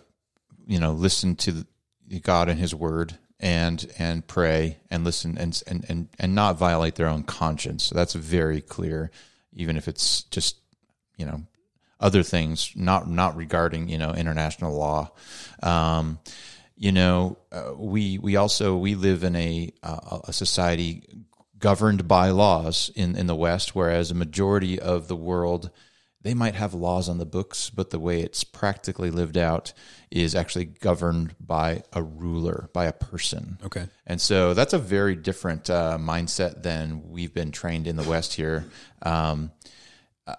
you know listen to god and his word and and pray and listen and and and, and not violate their own conscience. So that's very clear, even if it's just you know other things not not regarding you know international law. Um, you know, uh, we we also we live in a uh, a society governed by laws in in the West, whereas a majority of the world they might have laws on the books, but the way it's practically lived out is actually governed by a ruler, by a person. Okay. And so that's a very different uh, mindset than we've been trained in the West here. Um,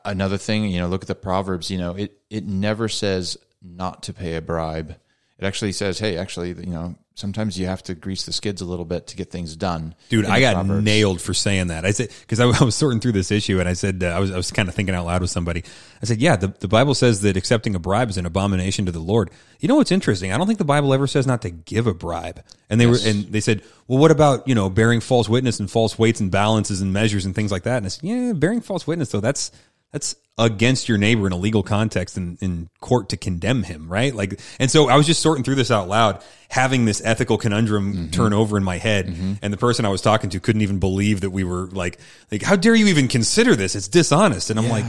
another thing, you know, look at the Proverbs, you know, it, it never says not to pay a bribe. It actually says, hey, actually, you know, sometimes you have to grease the skids a little bit to get things done. Dude, I got Proverbs. nailed for saying that. I said because I, I, was sorting through this issue and I said uh, I was I was kind of thinking out loud with somebody. I said, yeah, the, the Bible says that accepting a bribe is an abomination to the Lord. You know what's interesting? I don't think the Bible ever says not to give a bribe. And they yes. were and they said, well, what about you know bearing false witness and false weights and balances and measures and things like that? And I said, yeah, bearing false witness though that's that's against your neighbor in a legal context in, in court to condemn him, right? Like, and so I was just sorting through this out loud, having this ethical conundrum mm-hmm. turn over in my head. Mm-hmm. And the person I was talking to couldn't even believe that we were like, like, how dare you even consider this? It's dishonest. And I'm yeah. like,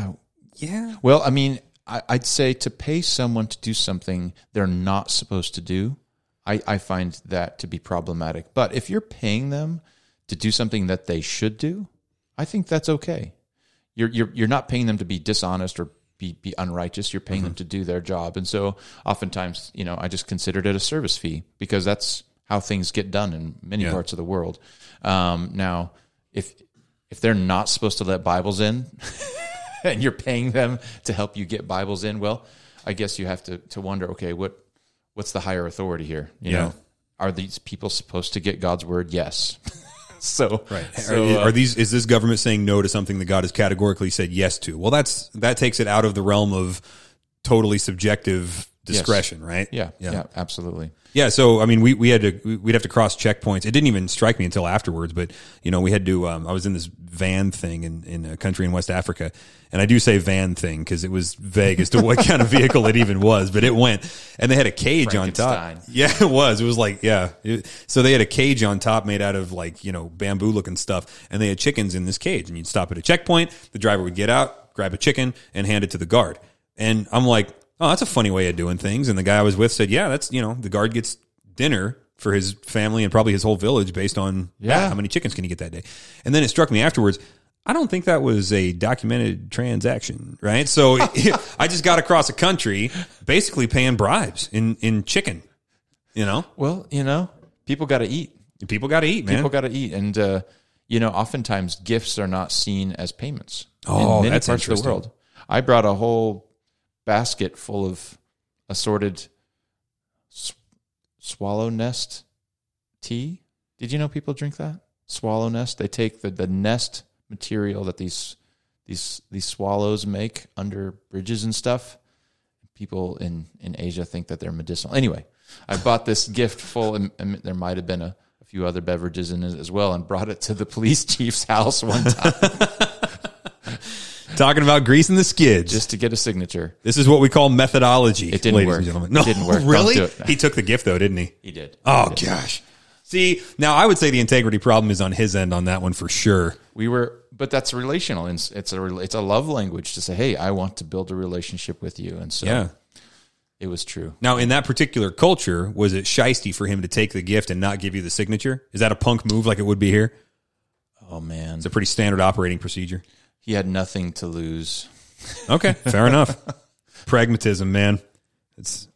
yeah. Well, I mean, I, I'd say to pay someone to do something they're not supposed to do, I, I find that to be problematic. But if you're paying them to do something that they should do, I think that's okay you're you're you're not paying them to be dishonest or be, be unrighteous. You're paying mm-hmm. them to do their job. And so oftentimes, you know, I just considered it a service fee because that's how things get done in many yeah. parts of the world. Um, now, if if they're not supposed to let Bibles in and you're paying them to help you get Bibles in, well, I guess you have to to wonder, okay, what what's the higher authority here? You yeah. know, are these people supposed to get God's word? Yes. so right. So, are, uh, are, these is this government saying no to something that God has categorically said yes to? Well, that's that takes it out of the realm of totally subjective discretion, yes. right? Yeah, yeah, yeah, absolutely. Yeah, so I mean, we, we had to we'd have to cross checkpoints. It didn't even strike me until afterwards, but you know, we had to. Um, I was in this van thing in in a country in West Africa, and I do say van thing because it was vague as to what kind of vehicle it even was, but it went, and they had a cage on top. Yeah, it was. It was like yeah. It, so they had a cage on top made out of like you know bamboo looking stuff, and they had chickens in this cage, and you'd stop at a checkpoint. The driver would get out, grab a chicken, and hand it to the guard. And I'm like, oh, that's a funny way of doing things. And the guy I was with said, yeah, that's, you know, the guard gets dinner for his family and probably his whole village based on yeah. how many chickens can he get that day. And then it struck me afterwards, I don't think that was a documented transaction, right? So I just got across a country basically paying bribes in, in chicken, you know? Well, you know, people got to eat. People got to eat, man. People got to eat. And, uh, you know, oftentimes gifts are not seen as payments. Oh, in many that's parts of the world. I brought a whole basket full of assorted sw- swallow nest tea. Did you know people drink that? Swallow nest. They take the, the nest material that these these these swallows make under bridges and stuff. People in in Asia think that they're medicinal. Anyway, I bought this gift full, and, and there might have been a, a few other beverages in it as well, and brought it to the police chief's house one time Talking about greasing the skids. just to get a signature. this is what we call methodology. It didn't ladies work. And gentlemen. It didn't work. Really? do. He took the gift though, didn't he? He did. Oh gosh. See, now I would say the integrity problem is on his end on that one for sure. We were, but that's relational. It's it's a it's a love language to say, hey, I want to build a relationship with you, and so Yeah. it was true. Now, in that particular culture, was it shisty for him to take the gift and not give you the signature? Is that a punk move like it would be here? Oh man, It's a pretty standard operating procedure. He had nothing to lose. Okay, fair enough. Pragmatism, man. It's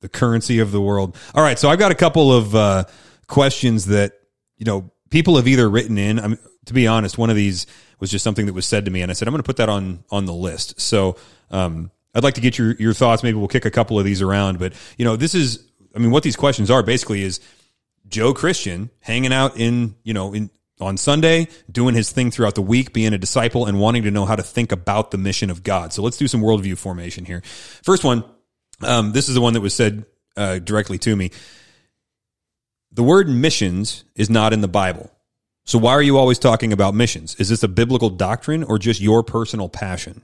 the currency of the world. All right, so I've got a couple of uh, questions that you know people have either written in. I'm to be honest, one of these was just something that was said to me, and I said I'm going to put that on on the list. So um, I'd like to get your your thoughts. Maybe we'll kick a couple of these around, but you know, this is I mean, what these questions are basically is Joe Christian hanging out in, you know, in on Sunday, doing his thing throughout the week, being a disciple and wanting to know how to think about the mission of God. So let's do some worldview formation here. First one, um, this is the one that was said uh, directly to me. The word missions is not in the Bible. So why are you always talking about missions? Is this a biblical doctrine or just your personal passion?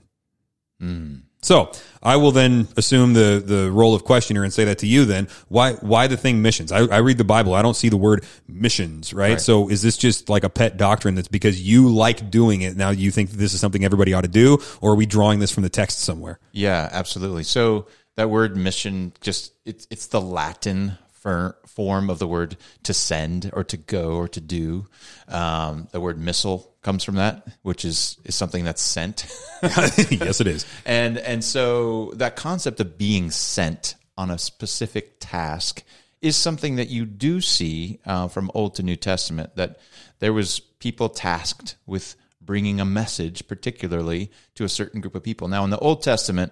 So I will then assume the the role of questioner and say that to you. Then why why the thing missions? I, I read the Bible. I don't see the word missions. Right? Right. So is this just like a pet doctrine that's because you like doing it? Now you think this is something everybody ought to do, or are we drawing this from the text somewhere? Yeah, absolutely. So that word mission just it's it's the Latin for, form of the word to send or to go or to do. Um, the word missile comes from that, which is is something that's sent. yes, it is. and and so that concept of being sent on a specific task is something that you do see uh, from Old to New Testament. That there was people tasked with bringing a message, particularly to a certain group of people. Now, in the Old Testament,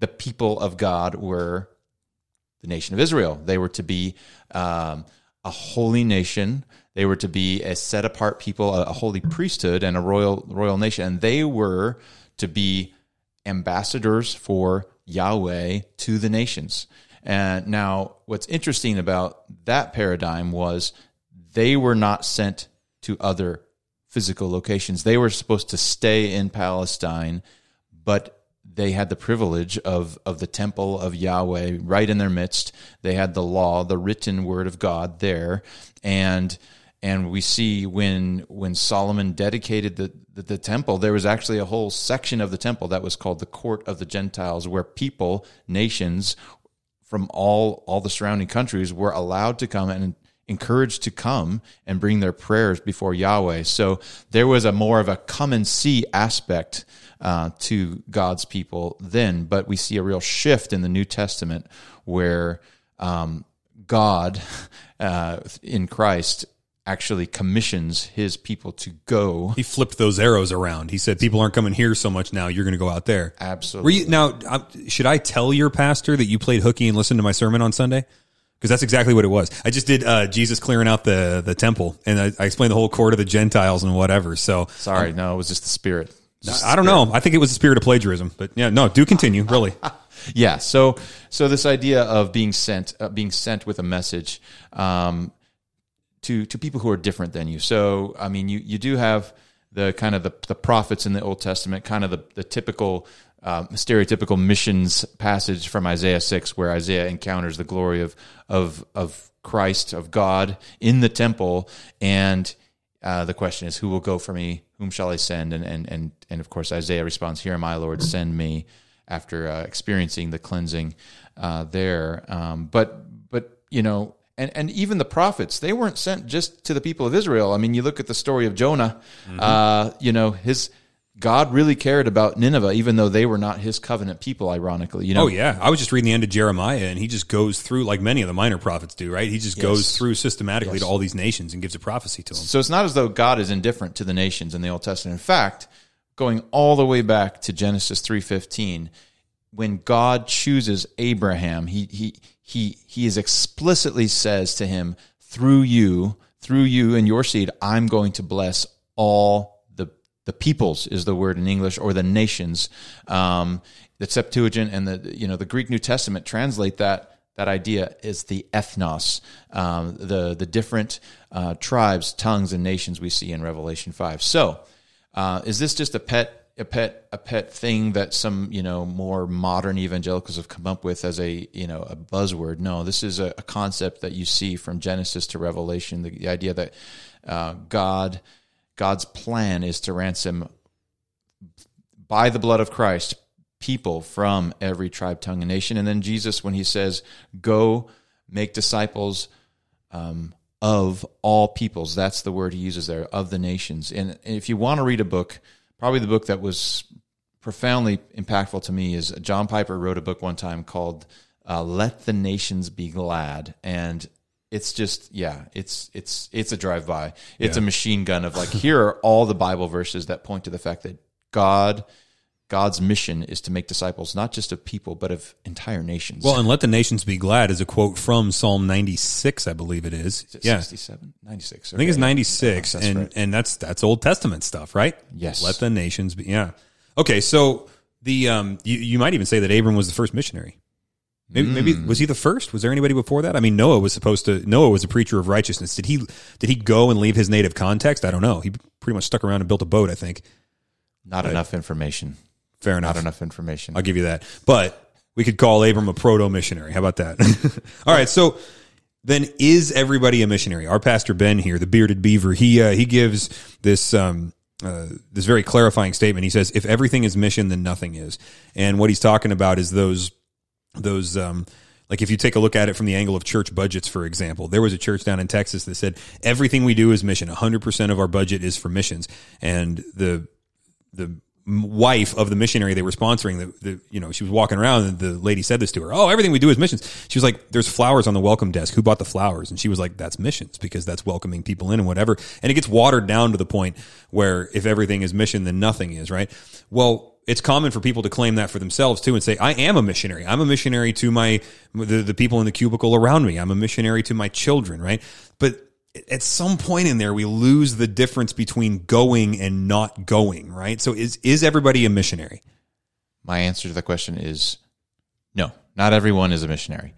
the people of God were the nation of Israel. They were to be um, a holy nation. They were to be a set apart people, a, a holy priesthood, and a royal royal nation. And they were to be ambassadors for Yahweh to the nations. And now, what's interesting about that paradigm was they were not sent to other physical locations. They were supposed to stay in Palestine, but they had the privilege of of the temple of Yahweh right in their midst. They had the law, the written word of God there, and and we see when when Solomon dedicated the, the the temple, there was actually a whole section of the temple that was called the court of the Gentiles, where people, nations from all all the surrounding countries were allowed to come and encouraged to come and bring their prayers before Yahweh. So there was a more of a come and see aspect uh, to God's people then, but we see a real shift in the New Testament where um, God uh, in Christ actually commissions his people to go. He flipped those arrows around. He said, "People aren't coming here so much now. You're going to go out there." Were Absolutely. you now? uh, Should I tell your pastor that you played hooky and listened to my sermon on Sunday? Because that's exactly what it was. I just did uh, Jesus clearing out the the temple, and I, I explained the whole court of the Gentiles and whatever. So Sorry, no, it was just the spirit. Just I don't know. I think it was the spirit of plagiarism, but yeah, no. Do continue, really. yeah so so this idea of being sent uh, being sent with a message um, to to people who are different than you. So i mean you you do have the kind of the, the prophets in the old testament kind of the, the typical um, stereotypical missions passage from isaiah 6 where isaiah encounters the glory of of of christ of god in the temple. And uh, the question is who will go for me? Whom shall i send? And and and, and of course isaiah responds here my lord send me after uh, experiencing the cleansing uh, there. Um, but but you know, and and even the prophets, they weren't sent just to the people of Israel. I mean, you look at the story of Jonah. Uh, you know, his God really cared about Nineveh, even though they were not His covenant people. Ironically, you know. Oh yeah, I was just reading the end of Jeremiah, and he just goes through like many of the minor prophets do, right? He just goes through systematically to all these nations and gives a prophecy to them. So it's not as though God is indifferent to the nations in the Old Testament. In fact, going all the way back to Genesis 3:15, when God chooses Abraham, he he he he is explicitly says to him, through you, through you and your seed, I'm going to bless all the the peoples is the word in English or the nations. Um, the Septuagint and the you know the Greek New Testament translate that that idea is the ethnos, um, the the different uh, tribes, tongues, and nations we see in Revelation five. So, uh, is this just a pet a pet a pet thing that some you know more modern evangelicals have come up with as a you know a buzzword. No, this is a, a concept that you see from Genesis to Revelation. The, the idea that uh, God God's plan is to ransom by the blood of Christ people from every tribe, tongue, and nation. And then Jesus, when he says, "Go make disciples." Um, of all peoples. That's the word he uses there, of the nations. And if you want to read a book, probably the book that was profoundly impactful to me is John Piper wrote a book one time called uh, "Let the Nations Be Glad," and it's just yeah, it's it's it's a drive by. It's yeah. a machine gun of like here are all the Bible verses that point to the fact that God. God's mission is to make disciples not just of people but of entire nations. Well, and let the nations be glad is a quote from Psalm 96, I believe it is. is it yeah. 67, 96. Okay. I think it's 96 and right. and that's that's Old Testament stuff, right? Yes. Let the nations be yeah. Okay, so the um, you, you might even say that Abram was the first missionary. Maybe, mm. maybe was he the first? Was there anybody before that? I mean, Noah was supposed to. Noah was a preacher of righteousness. Did he? Did he go and leave his native context? I don't know. He pretty much stuck around and built a boat. I think. Not but, enough information. Fair enough. Not enough information. I'll give you that. But we could call Abram a proto missionary. How about that? All right. So then, is everybody a missionary? Our pastor Ben here, the bearded beaver, he uh, he gives this um, uh, this very clarifying statement. He says, "If everything is mission, then nothing is." And what he's talking about is those those um, like if you take a look at it from the angle of church budgets, for example, there was a church down in Texas that said everything we do is mission. 100% of our budget is for missions. And the the wife of the missionary they were sponsoring the, the you know she was walking around and the lady said this to her oh everything we do is missions. She was like there's flowers on the welcome desk. Who bought the flowers? And she was like that's missions because that's welcoming people in and whatever. And it gets watered down to the point where if everything is mission then nothing is right? Well it's common for people to claim that for themselves too and say i am a missionary. I'm a missionary to my the, the people in the cubicle around me. I'm a missionary to my children right? But at some point in there we lose the difference between going and not going, right? So is is everybody a missionary? My answer to the question is no. Not everyone is a missionary.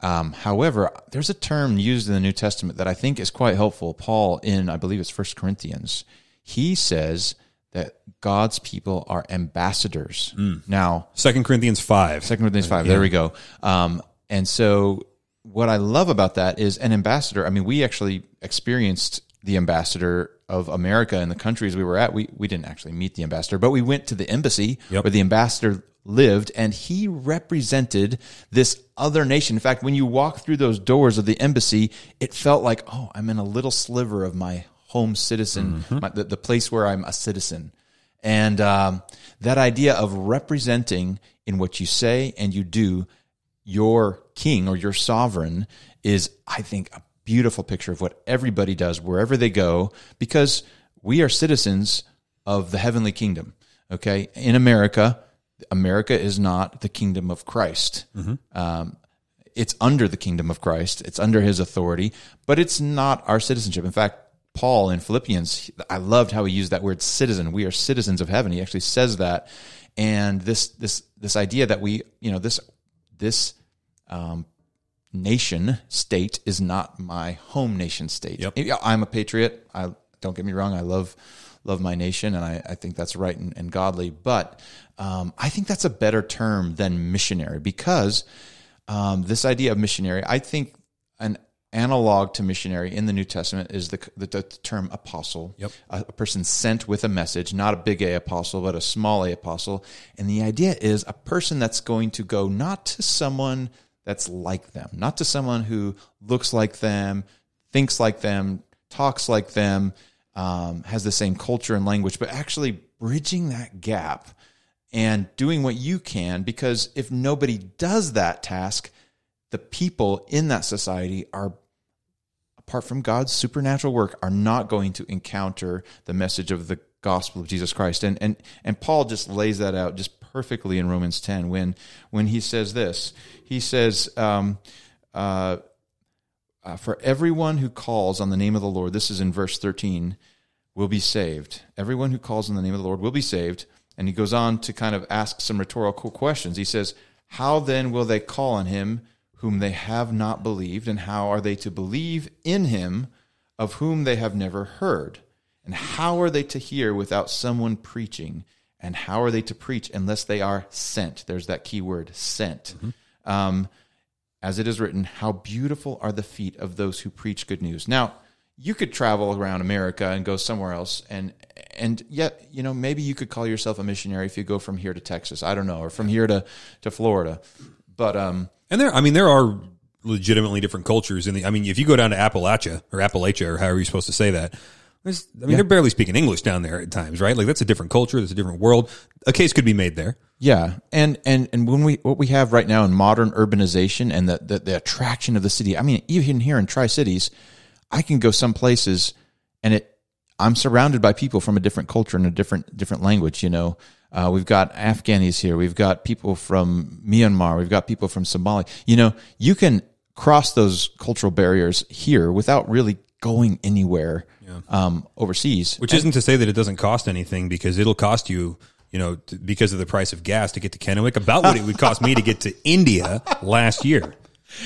Um, however, there's a term used in the New Testament that I think is quite helpful. Paul, in I believe it's First Corinthians, he says that God's people are ambassadors. Mm. Now, Second Corinthians five. Second Corinthians five. Yeah. There we go. Um, and so what I love about that is an ambassador. I mean, we actually experienced the ambassador of America in the countries we were at. We we didn't actually meet the ambassador, but we went to the embassy yep. where the ambassador lived and he represented this other nation. In fact, when you walk through those doors of the embassy, it felt like, oh, I'm in a little sliver of my home citizen, mm-hmm. my, the, the, place where I'm a citizen. And um, that idea of representing in what you say and you do your king or your sovereign is, I think, a beautiful picture of what everybody does wherever they go because we are citizens of the heavenly kingdom. Okay. In America, America is not the kingdom of Christ. Mm-hmm. Um, it's under the kingdom of Christ, it's under his authority, but it's not our citizenship. In fact, Paul in Philippians, I loved how he used that word citizen. We are citizens of heaven. He actually says that. And this this this idea that we, you know, this this um, nation state is not my home nation state. Yep. I'm a patriot. I don't get me wrong. I love love my nation, and I, I think that's right and, and godly. But um, I think that's a better term than missionary because um, this idea of missionary, I think an analog to missionary in the New Testament is the, the, the term apostle. Yep. A, a, person sent with a message, not a big A apostle, but a small A apostle. And the idea is a person that's going to go not to someone that's like them, not to someone who looks like them, thinks like them, talks like them, um, has the same culture and language, but actually bridging that gap and doing what you can because if nobody does that task, the people in that society are apart from God's supernatural work are not going to encounter the message of the gospel of Jesus Christ. And and and Paul just lays that out just perfectly in Romans 10 when when he says this. He says um, uh, uh, for everyone who calls on the name of the Lord, this is in verse 13, will be saved. Everyone who calls on the name of the Lord will be saved. And he goes on to kind of ask some rhetorical questions. He says, How then will they call on him whom they have not believed? And how are they to believe in him of whom they have never heard? And how are they to hear without someone preaching? And how are they to preach unless they are sent? There's that key word, sent. Um, as it is written, how beautiful are the feet of those who preach good news. Now, you could travel around America and go somewhere else, and and yet, you know, maybe you could call yourself a missionary if you go from here to Texas. I don't know, or from here to to Florida. But um, And there, I mean, there are legitimately different cultures in the. I mean, if you go down to Appalachia or Appalachia or however you're supposed to say that, there's, I mean, they're barely speaking English down there at times, right? Like that's a different culture, that's a different world. A case could be made there. Yeah, and and and when we what we have right now in modern urbanization and the the, the attraction of the city. I mean, even here in Tri Cities, I can go some places and it. I'm surrounded by people from a different culture and a different different language. You know, uh, we've got Afghanis here, we've got people from Myanmar, we've got people from Somalia. You know, you can cross those cultural barriers here without really going anywhere um, overseas. Which isn't to say that it doesn't cost anything because it'll cost you, you know, t- because of the price of gas to get to Kennewick, about what it would cost me to get to India last year.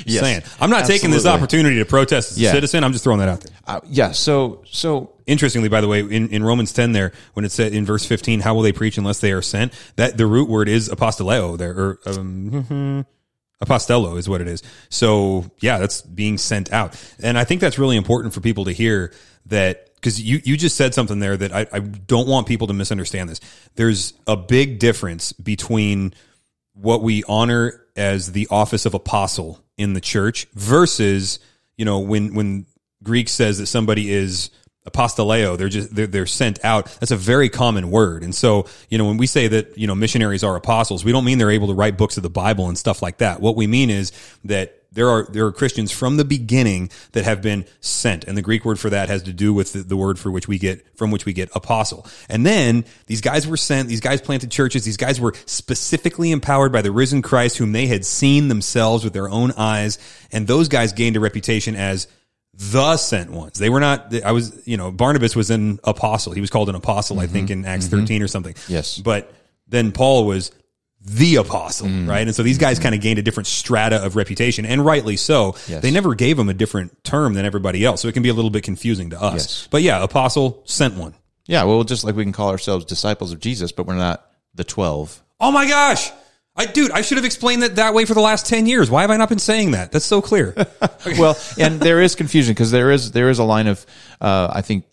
Yes, saying. I'm not taking this opportunity to protest as a Yeah. citizen. I'm just throwing that out there. Uh, yeah, so so Interestingly, by the way, in, in Romans 10 there, when it said in verse 15, how will they preach unless they are sent? That the root word is apostoleo there, or, um, apostello is what it is. So yeah, that's being sent out. And I think that's really important for people to hear that because you, you just said something there that I, I don't want people to misunderstand this. There's a big difference between what we honor as the office of apostle in the church versus you know when when Greek says that somebody is apostoleo they're just they're, they're sent out that's a very common word and so you know when we say that you know missionaries are apostles we don't mean they're able to write books of the bible and stuff like that what we mean is that there are there are Christians from the beginning that have been sent, and the Greek word for that has to do with the, the word for which we get from which we get apostle. And then these guys were sent; these guys planted churches. These guys were specifically empowered by the risen Christ, whom they had seen themselves with their own eyes, and those guys gained a reputation as the sent ones. They were not. I was, you know, Barnabas was an apostle. He was called an apostle, I think, mm-hmm. in Acts mm-hmm. thirteen or something. Yes. but then Paul was the apostle, Mm. right? And so these guys mm-hmm. kind of gained a different strata of reputation, and rightly so. Yes. They never gave them a different term than everybody else, so it can be a little bit confusing to us. Yes. But yeah, apostle sent one. yeah, well, just like we can call ourselves disciples of Jesus, but we're not the twelve. Oh my gosh. I, dude, I should have explained it that way for the last 10 years. Why have I not been saying that? That's so clear. well, and there is confusion because there is there is a line of uh, I think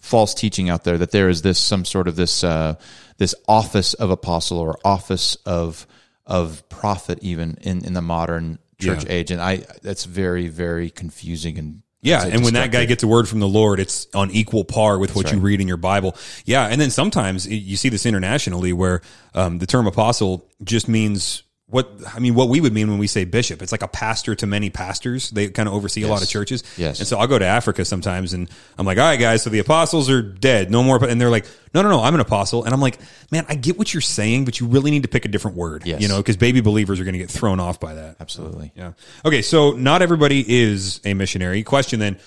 false teaching out there that there is this some sort of this uh, this office of apostle or office of of prophet even in in the modern church Yeah. age, and I that's very very confusing and Yeah, and when that guy gets a word from the Lord, it's on equal par with what you read in your Bible. Yeah, and then sometimes you see this internationally where um, the term apostle just means what I mean. What we would mean when we say bishop, it's like a pastor to many pastors. They kind of oversee a lot of churches. Yes. and so I'll go to Africa sometimes, and I'm like, all right, guys, so the apostles are dead, no more. And they're like, no, no, no, I'm an apostle, and I'm like, man, I get what you're saying, but you really need to pick a different word. Yes. you know, because baby believers are going to get thrown off by that. absolutely. Yeah. Okay. So not everybody is a missionary. Question then: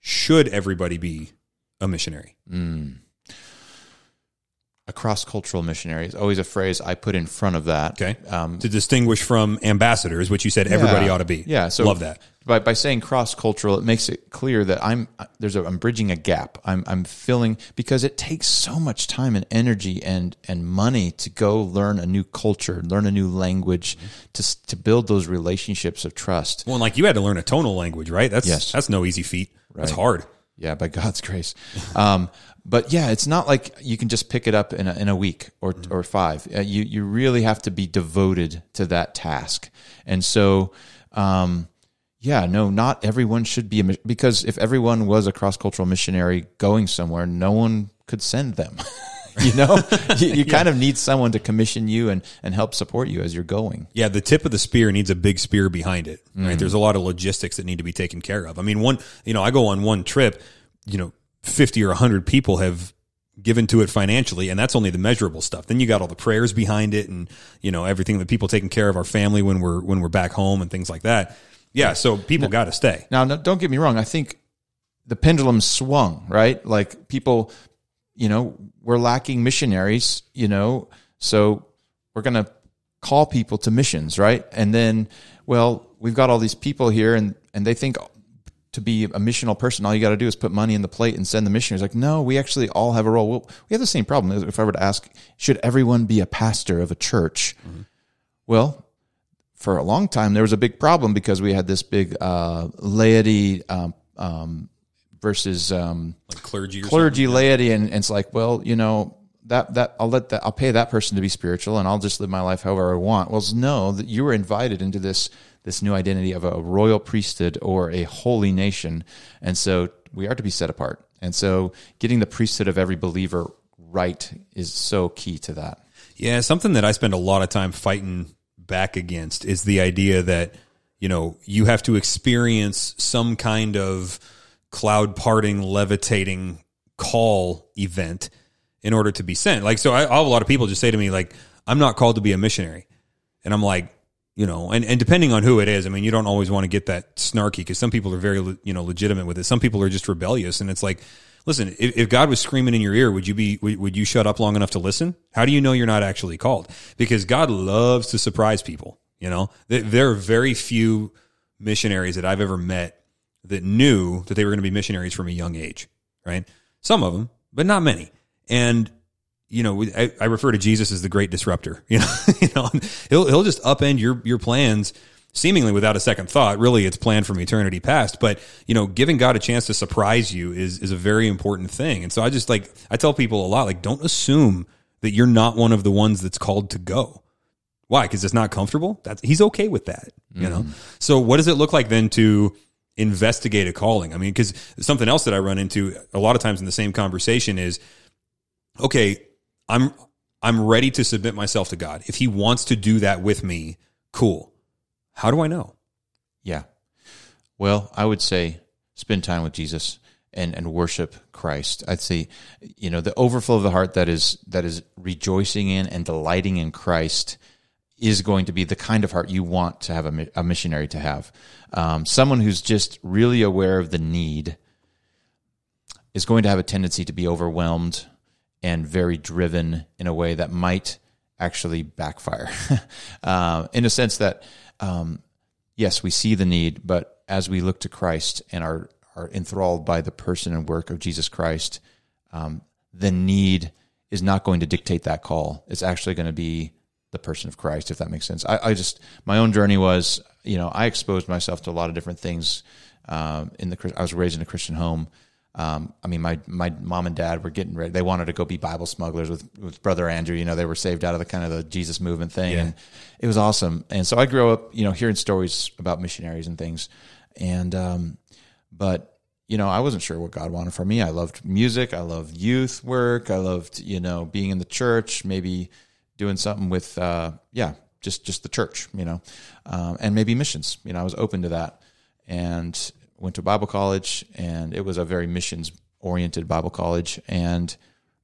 Should everybody be a missionary? Mm. A cross cultural missionary is always a phrase I put in front of that. Okay. Um, to distinguish from ambassadors, which you said everybody Yeah. ought to be. Yeah, so love that. By by saying cross cultural, it makes it clear that I'm there's a I'm bridging a gap. I'm I'm filling because it takes so much time and energy and and money to go learn a new culture, learn a new language, to to build those relationships of trust. Well, and like you had to learn a tonal language, right? That's Yes. that's no easy feat. That's hard. Yeah, by God's grace. Um, but yeah, it's not like you can just pick it up in a, in a week or or five. Uh, you you really have to be devoted to that task. And so, um, yeah, no, not everyone should be a because if everyone was a cross cultural missionary going somewhere, no one could send them. you know, you, you kind of need someone to commission you and and help support you as you're going. Yeah, the tip of the spear needs a big spear behind it. Right? There's a lot of logistics that need to be taken care of. I mean, one, you know, I go on one trip, you know, 50 or 100 people have given to it financially and that's only the measurable stuff. Then you got all the prayers behind it and, you know, everything that people taking care of our family when we're when we're back home and things like that. Yeah, so people got to stay. Now, no, don't get me wrong. I think the pendulum swung, right? Like people, you know, we're lacking missionaries, you know, so we're going to call people to missions, right? And then, well, we've got all these people here and, and they think to be a missional person, all you got to do is put money in the plate and send the missionaries. Like, no, we actually all have a role. Well, we have the same problem. If I were to ask, should everyone be a pastor of a church? Mm-hmm. Well, for a long time, there was a big problem because we had this big uh, laity um, um, versus um, like clergy, clergy laity, and, and it's like, well, you know, that that I'll let that I'll pay that person to be spiritual, and I'll just live my life however I want. Well, no, that you were invited into this this new identity of a royal priesthood or a holy nation, and so we are to be set apart. And so, getting the priesthood of every believer right is so key to that. Yeah, something that I spend a lot of time fighting back against is the idea that you know you have to experience some kind of cloud parting, levitating call event in order to be sent. Like, so I, I have a lot of people just say to me, like, I'm not called to be a missionary. And I'm like, you know, and, and depending on who it is, I mean, you don't always want to get that snarky because some people are very, you know, legitimate with it. Some people are just rebellious. And it's like, listen, if, if God was screaming in your ear, would you be, would, would you shut up long enough to listen? How do you know you're not actually called? Because God loves to surprise people. You know, there are very few missionaries that I've ever met that knew that they were going to be missionaries from a young age, right? Some of them, but not many and you know, I, I, refer to Jesus as the great disruptor. You know, you know, he'll he'll just upend your your plans seemingly without a second thought. Really, it's planned from eternity past. But you know, giving God a chance to surprise you is is a very important thing. And so I just like I tell people a lot, like, don't assume that you're not one of the ones that's called to go. Why? Because it's not comfortable. That's he's okay with that. You mm. know. So what does it look like then to investigate a calling? I mean, because something else that I run into a lot of times in the same conversation is okay, I'm I'm ready to submit myself to God. If he wants to do that with me, cool. How do I know? Yeah. Well, I would say spend time with Jesus and, and worship Christ. I'd say, you know, the overflow of the heart that is that is rejoicing in and delighting in Christ is going to be the kind of heart you want to have a, a missionary to have. Um, someone who's just really aware of the need is going to have a tendency to be overwhelmed and very driven in a way that might actually backfire. uh, in a sense that, um, yes, we see the need, but as we look to Christ and are, are enthralled by the person and work of Jesus Christ, um, the need is not going to dictate that call. It's actually going to be the person of Christ, if that makes sense. I, I just, my own journey was, you know, I exposed myself to a lot of different things. Um, in the, I was raised in a Christian home. Um, I mean, my my mom and dad were getting ready. They wanted to go be Bible smugglers with, with brother Andrew. You know, they were saved out of the kind of the Jesus movement thing, yeah. and it was awesome. And so I grew up, you know, hearing stories about missionaries and things. And um, but you know, I wasn't sure what God wanted for me. I loved music. I loved youth work. I loved you know being in the church, maybe doing something with uh, yeah, just just the church, you know, um, and maybe missions. You know, I was open to that. And went to Bible college, and it was a very missions oriented Bible college. And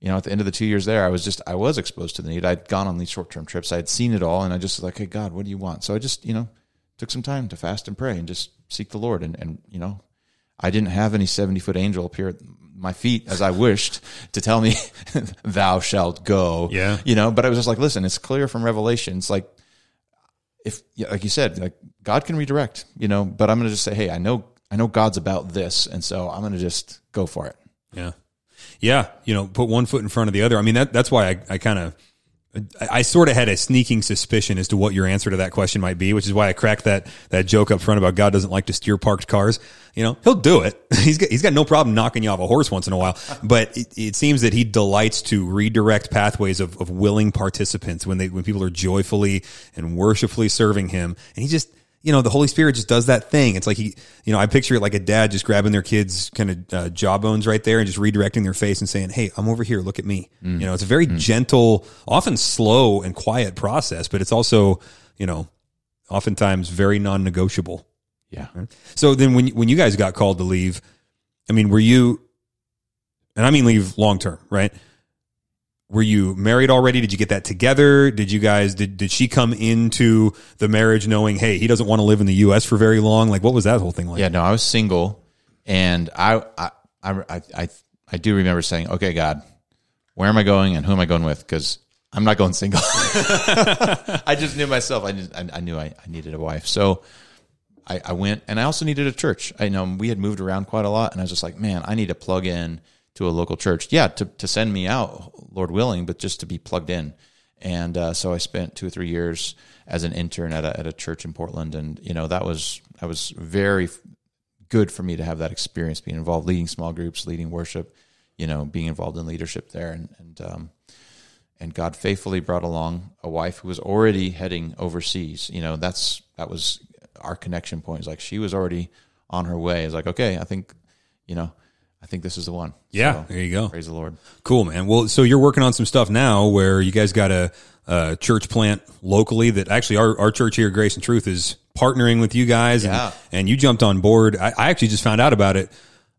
you know, at the end of the two years there, I was just I was exposed to the need. I'd gone on these short term trips. I had seen it all, and I just was like, "Hey, God, what do you want?" So I just you know took some time to fast and pray and just seek the Lord. And and you know, I didn't have any seventy foot angel appear at my feet as I wished to tell me, "Thou shalt go." Yeah, you know. But I was just like, "Listen, it's clear from Revelation. It's like." If, like you said, like God can redirect, you know, but I'm going to just say, hey, I know I know God's about this, and so I'm going to just go for it. Yeah, yeah. You know, put one foot in front of the other. I mean, that that's why I, I kind of. I, I sort of had a sneaking suspicion as to what your answer to that question might be, which is why I cracked that that joke up front about God doesn't like to steer parked cars. You know, he'll do it. He's got, he's got no problem knocking you off a horse once in a while, but it, it seems that he delights to redirect pathways of, of willing participants when they when people are joyfully and worshipfully serving him, and he just you know, the Holy Spirit just does that thing. It's like he, you know, I picture it like a dad just grabbing their kids' kind of uh, jawbones right there and just redirecting their face and saying, "Hey, I'm over here. Look at me." Mm. You know, it's a very mm. gentle, often slow and quiet process, but it's also, you know, oftentimes very non-negotiable. Yeah. So then, when when you guys got called to leave, I mean, were you? And I mean, leave long term, right? Were you married already? Did you get that together? Did you guys did did she come into the marriage knowing, hey, he doesn't want to live in the U.S. for very long? Like, what was that whole thing like? Yeah, no, I was single, and I I I I, I do remember saying, okay, God, where am I going and who am I going with? Because I'm not going single. I just knew myself. I, just, I, I knew I, I needed a wife. So I, I went and I also needed a church. I know we had moved around quite a lot and I was just like, man, I need to plug in to a local church. Yeah, to, to send me out, Lord willing, but just to be plugged in. And uh, so I spent two or three years as an intern at a, at a church in Portland. And, you know, that was, that was very good for me to have that experience being involved, leading small groups, leading worship, you know, being involved in leadership there. And, and, um, and God faithfully brought along a wife who was already heading overseas. You know, that's, that was our connection point. It's like she was already on her way. It's like, okay, I think, you know, I think this is the one. Yeah, So, there you go. Praise the Lord. Cool, man. Well, so you're working on some stuff now where you guys got a, a church plant locally that actually our, our church here, Grace and Truth, is partnering with you guys. Yeah. And, and you jumped on board. I, I actually just found out about it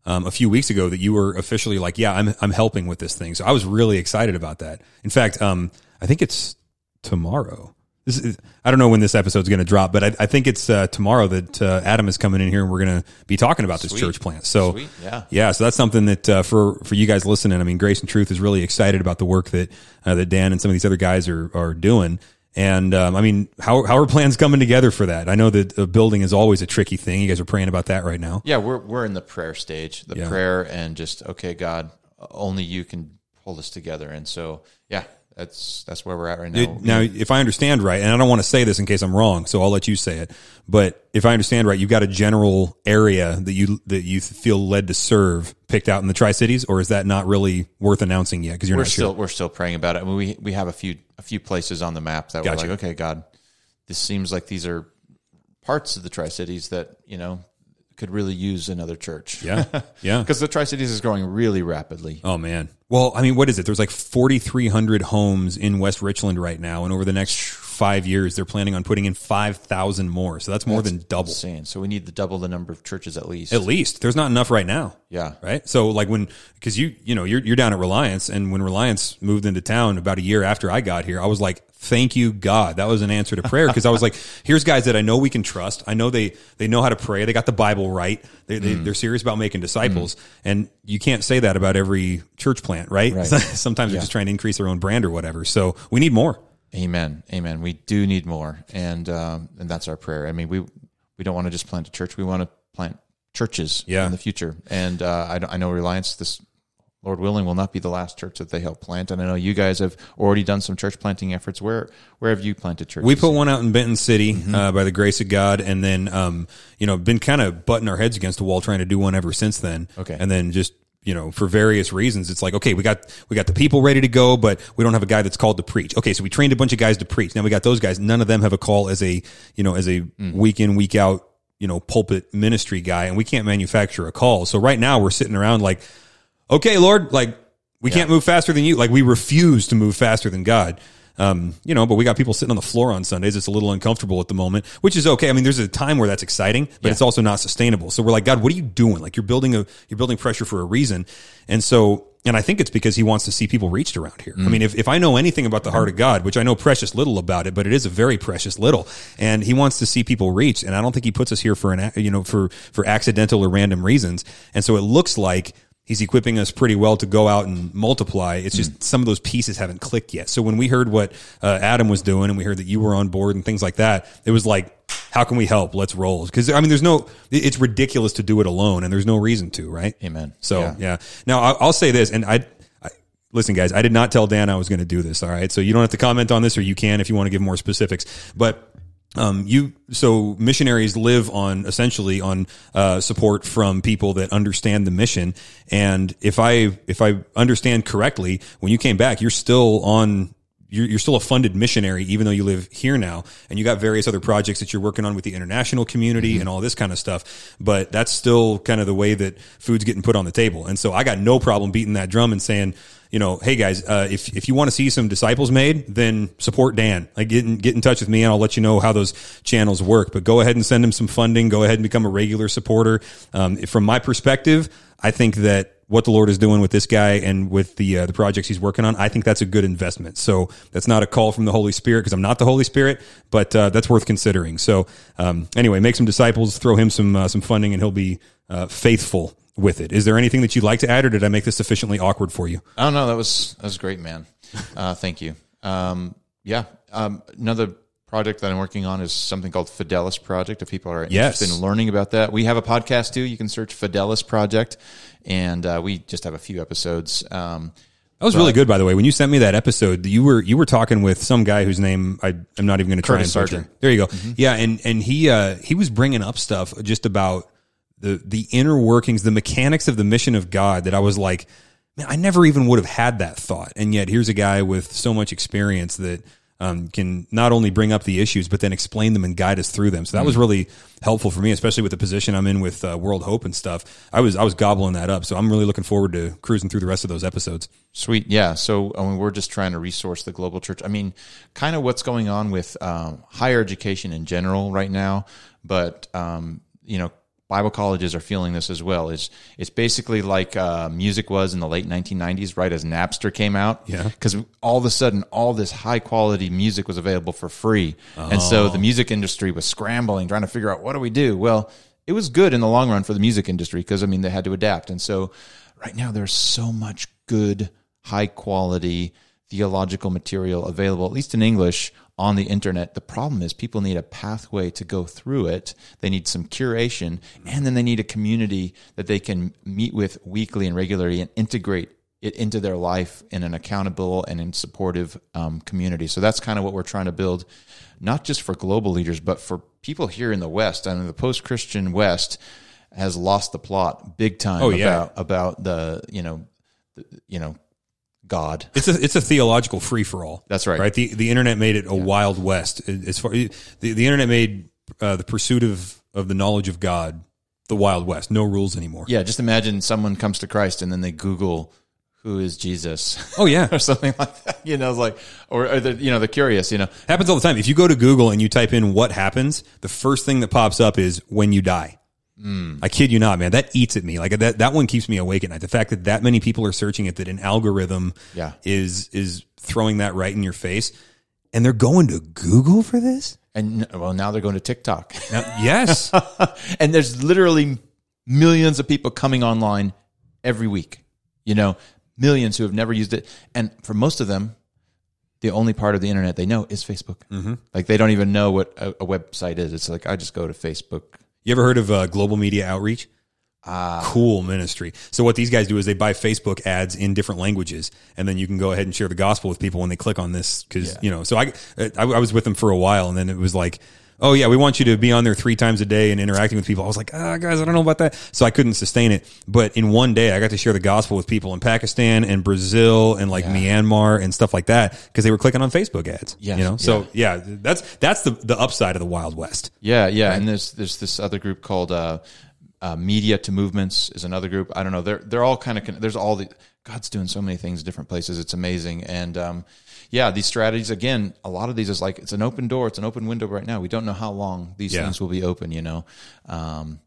um, a few weeks ago that you were officially like, yeah, I'm, I'm helping with this thing. So I was really excited about that. In fact, um, I think it's tomorrow. This is, I don't know when this episode's going to drop, but I, I think it's uh, tomorrow that uh, Adam is coming in here and we're going to be talking about this Sweet. church plant. So Sweet, yeah. yeah, so that's something that uh, for for you guys listening, I mean, Grace and Truth is really excited about the work that uh, that Dan and some of these other guys are are doing. And um, I mean, how how are plans coming together for that? I know that uh, building is always a tricky thing. You guys are praying about that right now. Yeah, we're we're in the prayer stage, the Yeah. prayer, and just okay, God, only you can pull this together. And so, yeah, that's that's where we're at right now. It- now, if I understand right, and I don't want to say this in case I'm wrong, so I'll let you say it. But if I understand right, you've got a general area that you that you feel led to serve picked out in the Tri Cities, or is that not really worth announcing yet? Because you're we're not still sure. we're still praying about it. I mean, we we have a few a few places on the map that Gotcha. we're like, okay, God, this seems like these are parts of the Tri Cities that you know could really use another church. Yeah, yeah. because the Tri Cities is growing really rapidly. Oh man. Well, I mean, what is it? There's like 4,300 homes in West Richland right now, and over the next five years, they're planning on putting in 5,000 more. So that's more than double. Insane. So we need to double the number of churches at least. At least there's not enough right now. Yeah. Right. So like when, cause you, you know, you're, you're down at Reliance and when Reliance moved into town about a year after I got here, I was like, thank you God. That was an answer to prayer. Cause I was like, here's guys that I know we can trust. I know they, they know how to pray. They got the Bible right. They, they, Mm. they're serious about making disciples. And you can't say that about every church plant, right? Right. Sometimes they're just trying to increase their own brand or whatever. So we need more. Amen. Amen. We do need more, and um, and that's our prayer. I mean, we we don't want to just plant a church. We want to plant churches Yeah. in the future. And uh, I, I know Reliance, this Lord willing, will not be the last church that they help plant. And I know you guys have already done some church planting efforts. Where where have you planted churches? We put one out in Benton City uh, by the grace of God, and then um, you know been kind of butting our heads against the wall trying to do one ever since then. Okay. and then just you know for various reasons, it's like okay, we got we got the people ready to go, but we don't have a guy that's called to preach. Okay, so we trained a bunch of guys to preach. Now we got those guys. None of them have a call as a you know as a week in week out you know pulpit ministry guy, and we can't manufacture a call. So right now we're sitting around like, okay, Lord, like we can't move faster than you. Like we refuse to move faster than God. Um, you know, but we got people sitting on the floor on Sundays. It's a little uncomfortable at the moment, which is okay. I mean, there's a time where that's exciting, but it's also not sustainable. So we're like, God, what are you doing? Like you're building a, you're building pressure for a reason. And so, and I think it's because he wants to see people reached around here. I mean, if, if I know anything about the heart of God, which I know precious little about it, but it is a very precious little, and he wants to see people reached. And I don't think he puts us here for an, you know, for, for accidental or random reasons. And so it looks like he's equipping us pretty well to go out and multiply. It's just some of those pieces haven't clicked yet. So when we heard what uh, Adam was doing and we heard that you were on board and things like that, it was like, how can we help? Let's roll. Because I mean, there's no, it's ridiculous to do it alone, and there's no reason to, right? Amen. So yeah. Yeah. Now I'll, I'll say this, and I listen, guys. I did not tell Dan I was going to do this. All right, so you don't have to comment on this, or you can if you want to give more specifics. But um, you so missionaries live on essentially on uh, support from people that understand the mission. And if I if I understand correctly, when you came back, you're still on. You're, you're still a funded missionary, even though you live here now, and you got various other projects that you're working on with the international community and all this kind of stuff. But that's still kind of the way that food's getting put on the table. And so I got no problem beating that drum and saying, you know, hey guys, uh, if if you want to see some disciples made, then support Dan. Like get in, get in touch with me, and I'll let you know how those channels work. But go ahead and send him some funding. Go ahead and become a regular supporter. Um, from my perspective, I think that what the Lord is doing with this guy and with the uh, the projects he's working on, I think that's a good investment. So that's not a call from the Holy Spirit because I'm not the Holy Spirit, but uh, that's worth considering. So um, anyway, make some disciples, throw him some uh, some funding, and he'll be uh, faithful with it. Is there anything that you'd like to add, or did I make this sufficiently awkward for you? Oh no, that was that was great, man. Uh, thank you. Um, yeah, um, another project that I'm working on is something called Fidelis Project. If people are Yes. interested in learning about that, we have a podcast too. You can search Fidelis Project, and uh, we just have a few episodes. Um, That was really good, by the way. When you sent me that episode, you were you were talking with some guy whose name I am not even going to try Curtis and butcher. Sergeant. There you go. Yeah, and and he uh, he was bringing up stuff just about the the inner workings, the mechanics of the mission of God. That I was like, man, I never even would have had that thought. And yet, here's a guy with so much experience that um, can not only bring up the issues, but then explain them and guide us through them. So that was really helpful for me, especially with the position I'm in with uh, World Hope and stuff. I was I was gobbling that up. So I'm really looking forward to cruising through the rest of those episodes. Sweet, yeah. So I mean, we're just trying to resource the global church. I mean, kind of what's going on with um, higher education in general right now, but um, you know, Bible colleges are feeling this as well. It's it's basically like uh, music was in the late 1990s, right as Napster came out. Yeah. because all of a sudden, all this high quality music was available for free, and so the music industry was scrambling, trying to figure out what do we do. Well, it was good in the long run for the music industry because I mean they had to adapt, and so right now there's so much good high quality theological material available, at least in English, on the internet. The problem is people need a pathway to go through it. They need some curation, and then they need a community that they can meet with weekly and regularly and integrate it into their life in an accountable and in supportive um, community. So that's kind of what we're trying to build, not just for global leaders, but for people here in the West. I mean, the post-Christian West has lost the plot big time Oh, yeah. about about the you know the, you know God. It's a it's a theological free for all. That's right. Right. The the internet made it a wild west. As far the the internet made uh, the pursuit of of the knowledge of God the wild west. No rules anymore. Yeah, just imagine someone comes to Christ and then they Google who is Jesus Oh yeah. or something like that. You know, it's like or, or they're, you know they're curious. You know, happens all the time. If you go to Google and you type in what happens, the first thing that pops up is when you die. I kid you not, man. That eats at me. Like that. That one keeps me awake at night. The fact that that many people are searching it, that an algorithm Yeah. is is throwing that right in your face, and they're going to Google for this. and well now they're going to TikTok, Now, yes. and there's literally millions of people coming online every week. You know, millions who have never used it, and for most of them. The only part of the internet they know is Facebook. Mm-hmm. Like they don't even know what a, a website is. It's like I just go to Facebook You ever heard of uh, Global Media Outreach? Ah. Cool ministry. So what these guys do is they buy Facebook ads in different languages, and then you can go ahead and share the gospel with people when they click on this. Because you know, so I, I I was with them for a while, and then it was like. Oh yeah, we want you to be on there three times a day and interacting with people. I was like, ah, guys, I don't know about that. So I couldn't sustain it. But in one day, I got to share the gospel with people in Pakistan and Brazil and like Myanmar and stuff like that because they were clicking on Facebook ads. Yes, you know. So yeah, that's that's the the upside of the Wild West. Yeah, yeah, and there's there's this other group called uh, uh, Media to Movements is another group. I don't know. They're they're all kind of there's all the God's doing so many things in different places. It's amazing, and um, yeah, these strategies again. A lot of these is like it's an open door, it's an open window right now. We don't know how long these Yeah. things will be open. You know, um,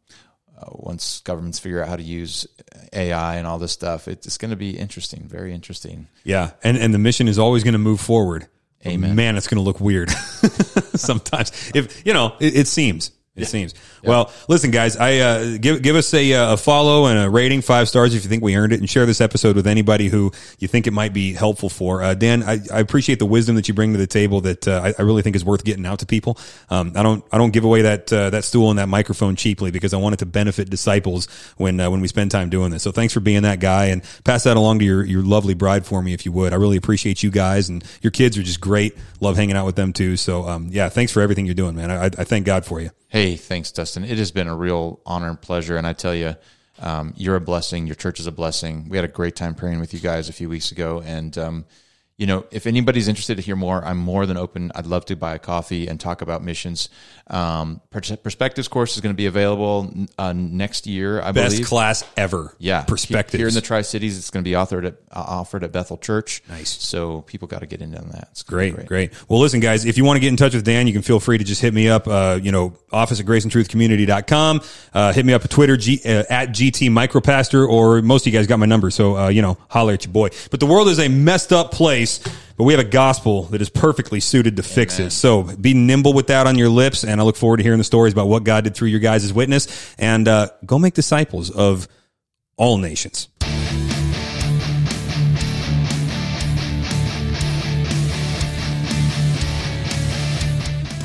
uh, once governments figure out how to use AI and all this stuff, it's, it's going to be interesting, very interesting. Yeah, and and the mission is always going to move forward. Amen. Man, it's going to look weird sometimes. If you know, it, it seems. It seems. Well, listen, guys. I uh, give give us a, uh, a follow and a rating five stars if you think we earned it, and share this episode with anybody who you think it might be helpful for. Uh, Dan, I, I appreciate the wisdom that you bring to the table that uh, I, I really think is worth getting out to people. Um, I don't I don't give away that uh, that stool and that microphone cheaply because I want it to benefit disciples when uh, when we spend time doing this. So thanks for being that guy, and pass that along to your your lovely bride for me if you would. I really appreciate you guys, and your kids are just great. Love hanging out with them too. So um, yeah, thanks for everything you're doing, man. I, I thank God for you. Hey, thanks, Dustin. And it has been a real honor and pleasure. And I tell you, um, you're a blessing. Your church is a blessing. We had a great time praying with you guys a few weeks ago. And, um, you know, if anybody's interested to hear more, I'm more than open. I'd love to buy a coffee and talk about missions. Um, Perspectives course is going to be available uh, next year, I Best believe. class ever. Yeah, perspectives. here in the Tri Cities. It's going to be offered at uh, offered at Bethel Church. Nice. So people got to get in on that. It's gonna Great, great, Well, listen, guys, if you want to get in touch with Dan, you can feel free to just hit me up, uh, you know, office at graceandtruthcommunity.com. Uh, hit me up at Twitter, G, uh, at GT Micropastor, or most of you guys got my number. So, uh, you know, holler at your boy. But the world is a messed up place, but we have a gospel that is perfectly suited to fix it. So be nimble with that on your lips. And I look forward to hearing the stories about what God did through your guys' witness and, uh, go make disciples of all nations.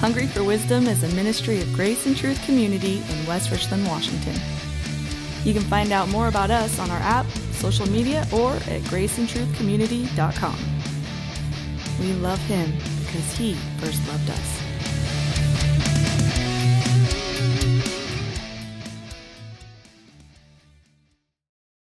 Hungry for Wisdom is a ministry of Grace and Truth Community in West Richland, Washington. You can find out more about us on our app, social media, or at graceandtruthcommunity.com. We love Him because He first loved us.